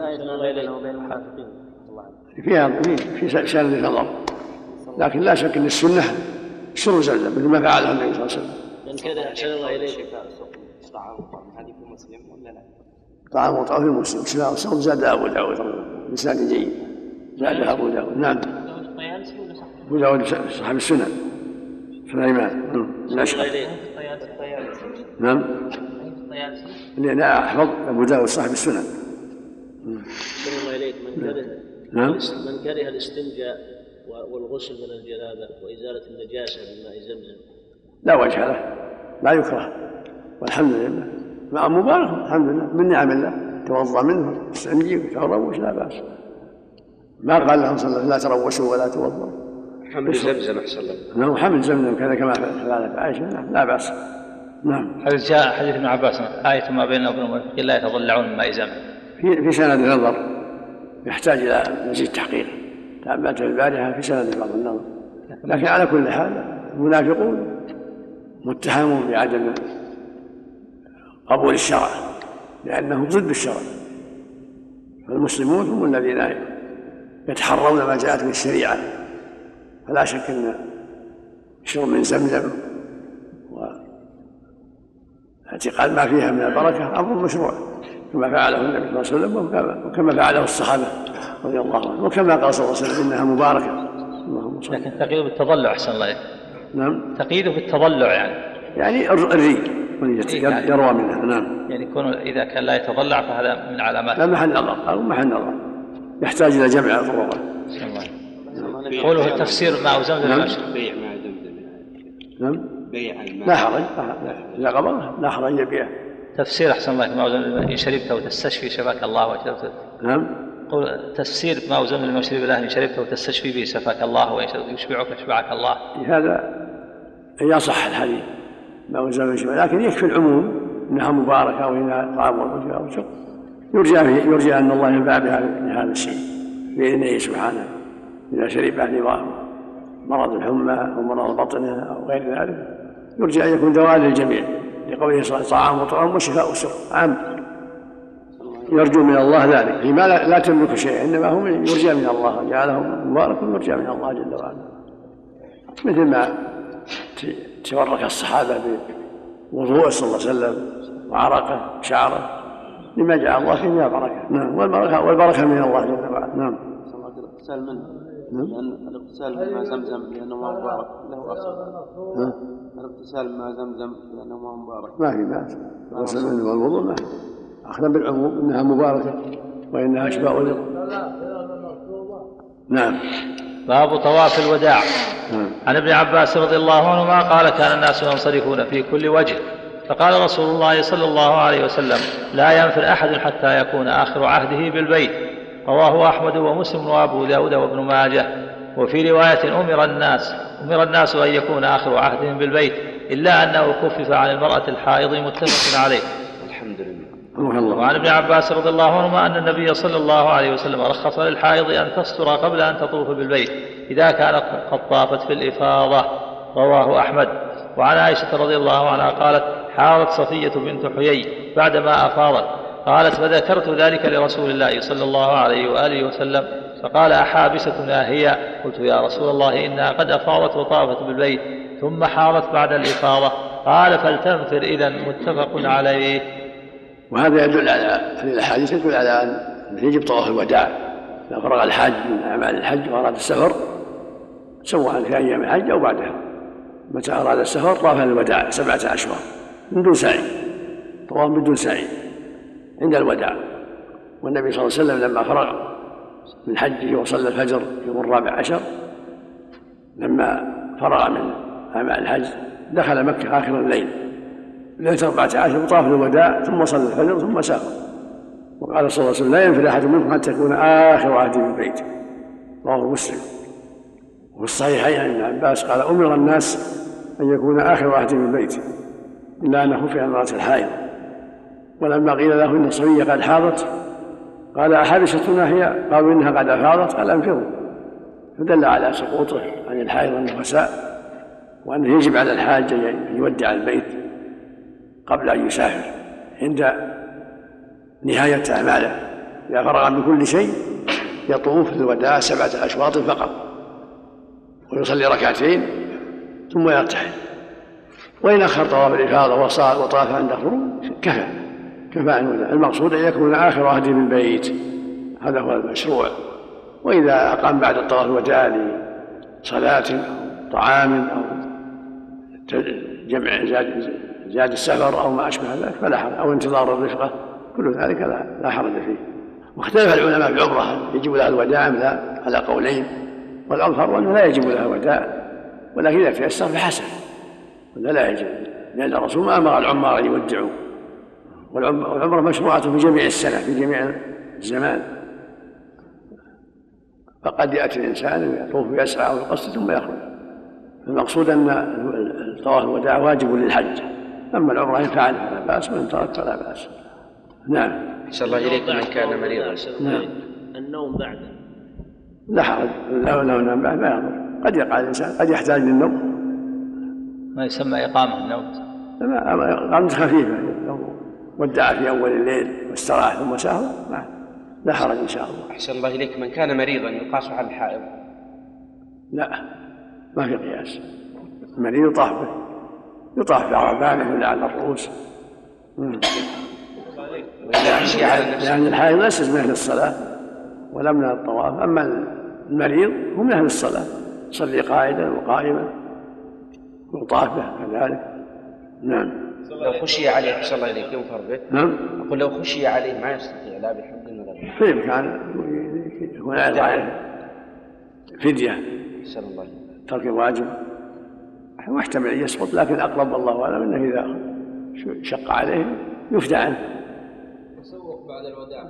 فيها في سند نظر لكن لا شك إن السنة شرب زمزم مثل ما فعله النبي صلى الله عليه وسلم. كذا أحسن الله إليك. طعام هذه في مسلم ولا لا؟ طعام وطعام في مسلم. شفاء الصوم زاد أبو داود. بلسان جيد. زادها أبو داود. نعم. أبو داود صاحب السنن سليمان. نعم. نعم. لا أحفظ أبو داود صاحب السنن. الله من كره نعم. من كره الاستنجاء والغسل من الجنابه وإزالة النجاسة بماء زمزم لا وجه له. لا يكره. والحمد لله. ماء مبارك. الحمد لله. من نعم الله. توضأ منه. استنجي وتروش لا بأس. ما قال لهم صلى الله عليه وسلم لا تروشوا ولا توضوا حمل زمزم أحسن الله. نعم حمل زمزم كذا كما فعلت عائشة. لا بأس. نعم. حديث جاء حديث ابن عباس آية ما بيننا وبين المنافقين لا يتضلعون ماء زمزم في في سند نظر يحتاج إلى مزيد تحقيق. تأملت البارحة في سند بعض النظر. لكن على كل حال المنافقون متهمون بعدم قبول الشرع لأنهم ضد الشرع. فالمسلمون هم الذين يتحرون ما جاءت من الشريعة. فلا شك أن شرب من زمزم واعتقاد ما فيها من البركة أمر مشروع كما فعله النبي صلى الله عليه وسلم وكما فعله الصحابة رضي الله عنهم وكما قال صلى الله عليه وسلم إنها مباركة. اللهم صل لكن تقييده بالتضلع أحسن الله نعم. تقييده بالتضلع يعني. يعني الري يروى منها نعم. يعني يكون إذا كان لا يتضلع فهذا من علامات. لا محل نظر أو محل نظر. يحتاج إلى جمع طرقه قوله التفسير ماء زمزم نعم. بيع زمزم نعم. بيع الماء لا حرج إذا قبضه لا حرج يبيعه تفسير أحسن الله ماء زمزم إن شربته تستشفي شفاك الله وشربته نعم. قول تفسير ماء زمزم لما شرب له إن شربته تستشفي به شفاك الله وإن يشبعك الله. هذا يصح الحديث ماء زمزم لكن يكفي العموم إنها مباركة وانها طعام وشفاء وشق يرجى يرجى أن الله ينفع بها بهذا الشيء بإذنه سبحانه. إذا شرب نظام مرض الحمى أو مرض بطنه أو غير ذلك يرجى أن يكون دواء للجميع لقوله صلى الله عليه وسلم طعام وطعام وشفاء وسق عام. يرجو من الله ذلك. فيما لا, لا تملك شيء إنما هو يرجى من الله. جعله مبارك يرجى من الله جل وعلا. مثل ما تورك الصحابة بوضوءه صلى الله عليه وسلم وعرقة شعرة لما جعل الله فيه من البركة. نعم. والبركه والبركة من الله جل وعلا. نعم. الاغتسال منه لأن الاغتسال بماء زمزم لأنه ما مبارك له أصل. الاغتسال بماء زمزم لأنه ما مبارك. ما في بأس. الغسل منه والوضوء ما اخذا بالعموم إنها مباركة وإنها شفاء نعم. باب طواف الوداع. نعم. عن ابن عباس رضي الله عنهما قال كان الناس ينصرفون في كل وجه. فقال رسول الله صلى الله عليه وسلم لا ينفر أحد حتى يكون آخر عهده بالبيت. رواه أحمد ومسلم وأبو داود وابن ماجه. وفي رواية أمر الناس أمر الناس أن يكون آخر عهدهم بالبيت إلا أنه خفف عن المرأة الحائض متفق عليه. الحمد لله. وعن ابن عباس رضي الله عنهما أن النبي صلى الله عليه وسلم رخص للحائض أن تستر قبل أن تطوف بالبيت إذا كانت قد طافت في الإفاضة. رواه أحمد. وعن عائشة رضي الله عنها قالت حاضت صفية بنت حيي بعدما أفاضت قالت فذكرت ذلك لرسول الله صلى الله عليه وآله وسلم فقال أحابستنا هي؟ قلت يا رسول الله إنها قد أفاضت وطافت بالبيت ثم حاضت بعد الإفاضة. قال فلتنفر إذا متفق عليه. وهذا يدل على هذه الأحاديث تدل على أن يجب طواف الوداع. إذا فرغ الحاج من أعمال الحج وأراد السفر سواء في أيام الحج أو بعدها. متى أراد السفر طاف الوداع سبعة أشهر من دون سعي. طواف بدون سعي عند الوداع. والنبي صلى الله عليه وسلم لما فرغ من حجه وصلى الفجر يوم الرابع عشر لما فرغ من أعمال الحج دخل مكة آخر الليل. ليلة اربعه عشر طاف الوداع ثم صلى الفجر ثم سافر وقال صلى الله عليه وسلم لا ينفذ أحد منكم حتى يكون آخر عهده بالبيت رواه مسلم. وفي الصحيحين عن ابن عباس قال أمر الناس أن يكون آخر عهده بالبيت إلا أنه في امراه الحائض. ولما قيل له إن الصبيه قد حاضت قال أحابستنا هي قالوا إنها قد أفاضت قال أنفروا. فدل على سقوطه عن الحائض والنفساء وأنه يجب على الحاج أن يودع البيت قبل أن يسافر عند نهاية أعماله. إذا فرغ من كل شيء يطوف للوداع سبعة أشواط فقط ويصلي ركعتين ثم يرتحل. وإن أخر طواف الإفاضة وطاف عند الخروج كفى. عن المقصود أن يكون آخر عهده بالبيت هذا هو المشروع. وإذا أقام بعد الطواف الوداع لصلاة أو طعام أو جمع زاد, زاد السفر أو ما أشبه ذلك فلا حرج. أو انتظار الرفقة كل ذلك لا, حرج فيه. واختلف العلماء في العمرة هل يجب لها الوداع أم لا؟ على قولين والأظهر أنه لا يجب لها الوداع ولكن إذا تيسر فحسن. ولا لا يجب لأن الرسول ما أمر العمار أن يودعوا. والعمرة مشروعة في جميع السنة في جميع الزمان. فقد يأتي الإنسان يطوف ويسعى ويقصد ثم يخرج. المقصود أن طواف الوداع واجب للحج. أما العمرة إن فعل فلا بأس وإن ترك فلا بأس. نعم. أحسن الله إليك من كان مريضا. نعم. النوم بعد. لا حرج. لو لو نام بعد ما يضر قد يقع الإنسان قد يحتاج للنوم. ما يسمى إقامة النوم. إقامة خفيفة. ودع في أول الليل واستراح ثم سافر لا حرج إن شاء الله. أحسن الله إليك. من كان مريضا يقاس على الحائض. لا ما في قياس. المريض يطاف به يطاف بعربانه ولا على الرؤوس لأن الحائض ليست من أهل الصلاة ولا من الطواف. أما المريض هو من أهل الصلاة. يصلي قائدا وقائما يطاف به كذلك. نعم. لو خشي عليه أحسن الله إليك ينفر به نعم. أقول لو خشي عليه ما يستطيع لا بحمد ولا في إمكان يكون عليه فدية. أحسن الله ترك الواجب. محتمل ان يسقط لكن أقرب والله أعلم إنه إذا شق عليه يفدى عنه. تسوق بعد الوداع.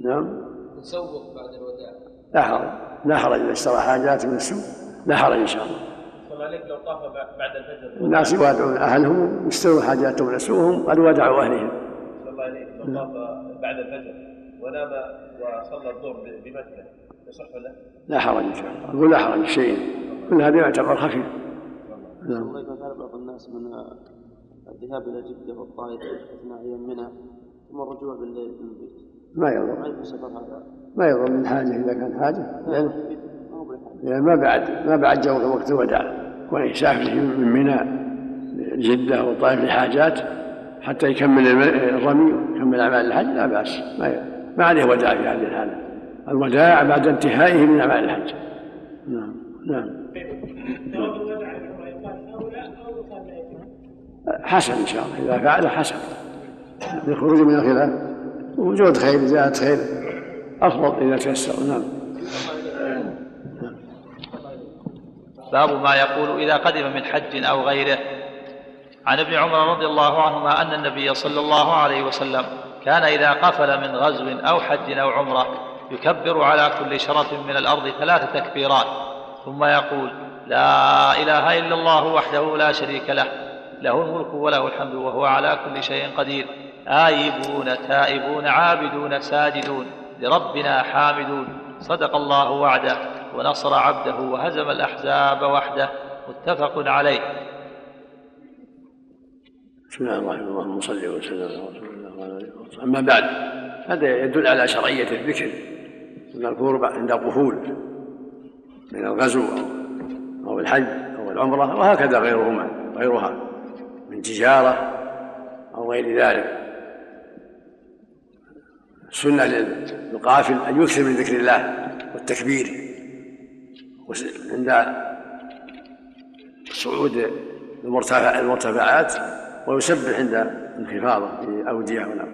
نعم. تسوق بعد الوداع. لا حرج لا حرج إذا اشترى حاجات من السوق لا حرج إن شاء الله. صلى عليك لو طاف بعد الفجر. الناس يوادعون أهلهم يشترون حاجاتهم من السوق وهم قد ودعوا أهلهم. صلى الله عليك لو طاف بعد الفجر ونام وصلى الظهر بمكة يصح له؟ لا حرج إن شاء الله. أقول لا حرج شيء. كل هذا يعتبر خفيف نعم. كان بعض الناس من الذهاب إلى جدة والطائف اثناء أيام منى ثم الرجوع بالليل من البيت. ما يضر. ما يسبب هذا؟ ما يضر من حاجة إذا كان حاجة. لأن يعني ما بعد ما بعد جو وقت الوداع. يسافر من منى جده والطائف لحاجات حتى يكمل الرمي ويكمل أعمال الحج لا بأس. ما عليه وداع في هذه الحالة. الوداع بعد انتهائه من أعمال الحج. نعم نعم. حسن إن شاء الله. إذا فعل حسن. للخروج من الخلاف. وجود خير زيادة خير. أفضل إذا تيسر. نعم. باب ما يقول إذا قدم من حج أو غيره. عن ابن عمر رضي الله عنهما أن النبي صلى الله عليه وسلم كان إذا قفل من غزو أو حج أو عمرة يكبر على كل شرف من الأرض ثلاث تكبيرات ثم يقول لا إله إلا الله وحده لا شريك له له الملك وله الحمد وهو على كل شيء قدير. آيبون تائبون عابدون ساجدون لربنا حامدون صدق الله وعده. ونصر عبده وهزم الأحزاب وحده. متفق عليه. بسم الله الرحمن الرحيم. اللهم صل وسلم على رسول الله أما بعد هذا يدل على شرعية الذكر. المذكور عند القفول من الغزو أو الحج أو العمرة وهكذا غيرهما غيرها من تجارة أو غير ذلك. سنه للقافل أن يكثر من ذكر الله والتكبير. عند صعود المرتفعات ويسبح عند انخفاضه في أودية ونار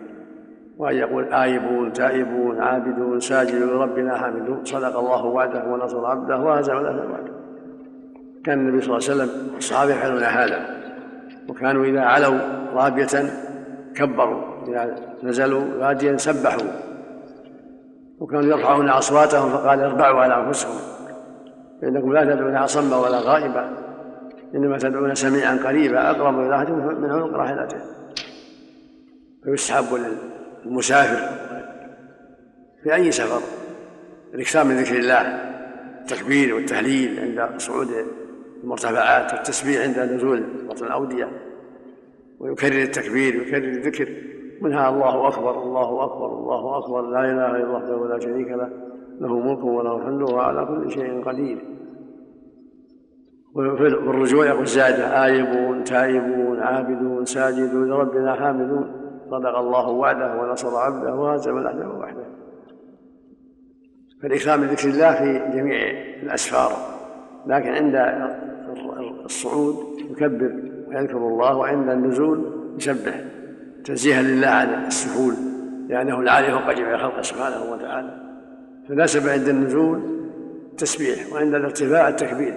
وأن يقول آيبون تائبون عابدون ساجدون لربنا حامدون صدق الله وعده ونصر عبده وهزم الأهل وعده كان النبي صلى الله عليه وسلم والصحابة يفعلون هذا. وكانوا إذا علوا رابية كبروا إذا نزلوا واديا سبحوا. وكانوا يرفعون أصواتهم فقال اربعوا على أنفسكم فإنكم لا تدعون أصم ولا غائبا إنما تدعون سميعا قريبا أقرب إلى أحدكم من عنق راحلته فيستحب للمسافر في أي سفر الإكثار من ذكر الله التكبير والتهليل عند صعود المرتفعات والتسبيح عند نزول بطن الأودية. ويكرر التكبير ويكرر الذكر منها الله أكبر الله أكبر الله أكبر لا إله إلا الله لا شريك له. له ملك وله الحمد وهو على كل شيء قدير. وفي الرجوع يقول زاد آيبون تائبون عابدون ساجدون لربنا حامدون. صدق الله وعده ونصر عبده وهزم الأحزاب وحده. فالإكثار من ذكر الله في جميع الأسفار. لكن عند الصعود يكبر ويذكر الله وعند النزول يسبح. تنزيها لله عن السفول لأنه العالي فوق جميع خلقه سبحانه وتعالى. فناسب عند النزول التسبيح وعند الارتفاع التكبير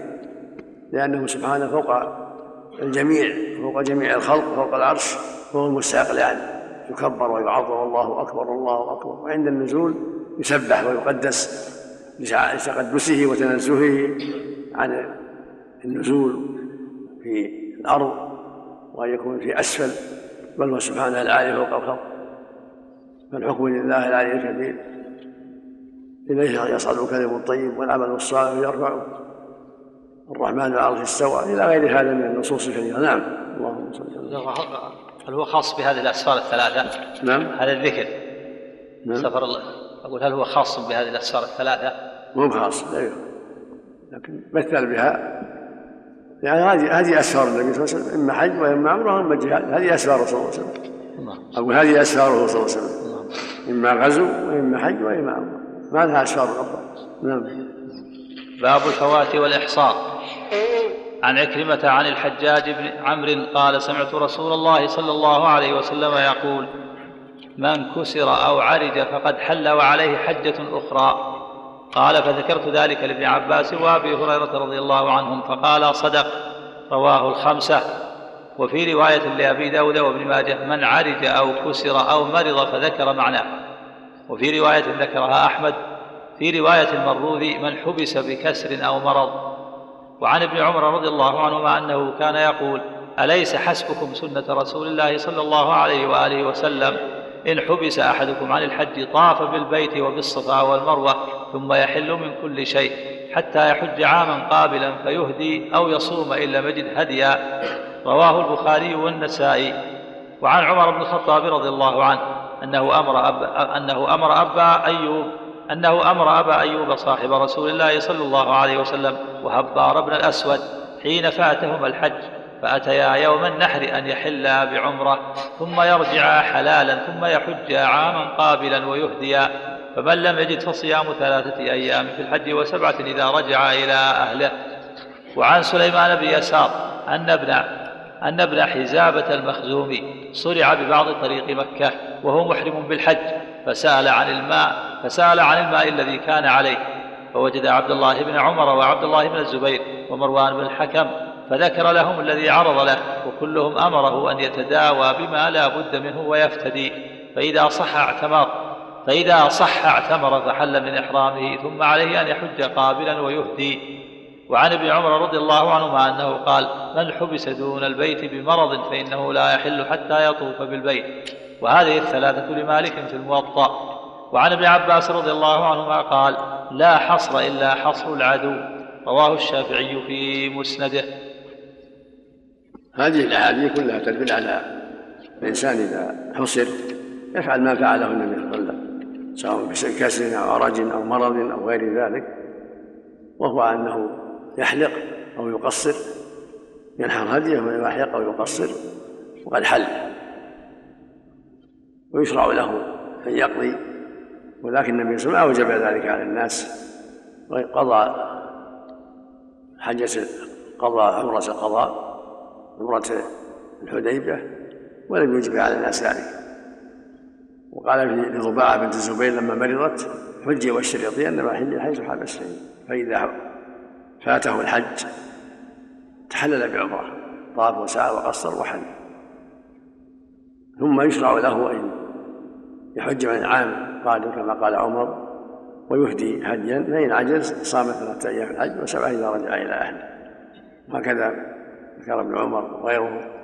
لأنه سبحانه فوق الجميع فوق جميع الخلق فوق العرش فهو المستحق لأن يكبر ويعظم الله أكبر الله أكبر. وعند النزول يسبح ويقدس لتقدسه وتنزهه عن النزول في الأرض وأن يكون في أسفل بل هو سبحانه العالي فوق الخلق فالحكم لله العلي الكبير. إليه يصعد الكلم الطيب والعمل الصالح يرفعه الرحمن على العرش استوى. إلى غير هذا من النصوص الكثيره نعم. اللهم صل وسلم هل هو خاص بهذه الأسفار الثلاثة؟ نعم. هذا الذكر. نعم. سفر أقول هل هو خاص بهذه الأسفار الثلاثة؟ مو خاص لا لكن مثل بها. يعني هذه هذه أسفار النبي صلى الله عليه وسلم. إما حج وإما عمرة وإما جهاد. هذه اسفاره صلى الله عليه وسلم. أقول هذه اسفاره صلى الله عليه وسلم. إما غزو وإما حج وإما عمرة. ما لها أخرى نعم. باب الفوات والإحصاء. عن عكرمة عن الحجاج بن عمرو قال سمعت رسول الله صلى الله عليه وسلم يقول من كسر أو عرج فقد حل وعليه حجة أخرى. قال فذكرت ذلك لابن عباس وأبي هريرة رضي الله عنهم فقال صدق. رواه الخمسة. وفي رواية لأبي داود وابن ماجه من عرج أو كسر أو مرض فذكر معناه. وفي رواية ذكرها أحمد في رواية المروذي من حبس بكسر أو مرض. وعن ابن عمر رضي الله عنهما أنه كان يقول أليس حسبكم سنة رسول الله صلى الله عليه وآله وسلم؟ إن حبس أحدكم عن الحج طاف بالبيت وبالصفا والمروة ثم يحل من كل شيء حتى يحج عاما قابلا فيهدي أو يصوم إن لم يجد هديا. رواه البخاري والنسائي. وعن عمر بن الخطاب رضي الله عنه أنه أمر أب أنه أمر ابا أيوب أنه أمر أبا أيوب صاحب رسول الله صلى الله عليه وسلم وهبار بن الأسود حين فاتهما الحج فأتيا يوم النحر أن يحلا بعمرة ثم يرجعا حلالا ثم يحجا عاما قابلا ويهديا فمن لم يجد فصيام ثلاثة أيام في الحج وسبعة إذا رجع إلى أهله. وعن سليمان بن يسار أن ابن أن ابن حزابة المخزومي صرع ببعض طريق مكة وهو محرم بالحج. فسأل عن الماء فسأل عن الماء الذي كان عليه. فوجد عبد الله بن عمر وعبد الله بن الزبير ومروان بن الحكم فذكر لهم الذي عرض له وكلهم أمره أن يتداوى بما لا بد منه ويفتدي. فإذا صح اعتمر فإذا صح اعتمر فحل من إحرامه ثم عليه أن يحج قابلا ويهدي. وعن ابن عمر رضي الله عنهما أنه قال من حبس دون البيت بمرض فإنه لا يحل حتى يطوف بالبيت. وهذه الثلاثة لمالك في الموطأ. وعن ابن عباس رضي الله عنهما قال لا حصر إلا حصر العدو. رواه الشافعي في مسنده. هذه الأحاديث كلها تدل على الإنسان إذا حصر يفعل ما فعله النبي صلى الله عليه وسلم سواء بكسر أو عرج أو مرض أو غير ذلك وهو أنه يحلق أو يقصر ينحر هديه ويحلق أو يقصر وقد حل. ويشرع له أن يقضي ولكن النبي صلى الله عليه وسلم أوجب ذلك على الناس. وقضى حجة قضى عمرة القضاء عمرة الحديبية ولم يوجب على الناس ذلك. وقال لرباعة بنت الزبير لما مرضت حجي والشريطي انما حل حيث حبسته فإذا فاته الحج. تحلل بعمره. طاف وسعى وقصر وحل. ثم يشرع له أن يحج من عام قال كما قال عمر ويهدي هديا فان عجز صام ثلاثة أيام الحج وسبعة إذا رجع إلى أهله. وهكذا ذكر ابن عمر وغيره.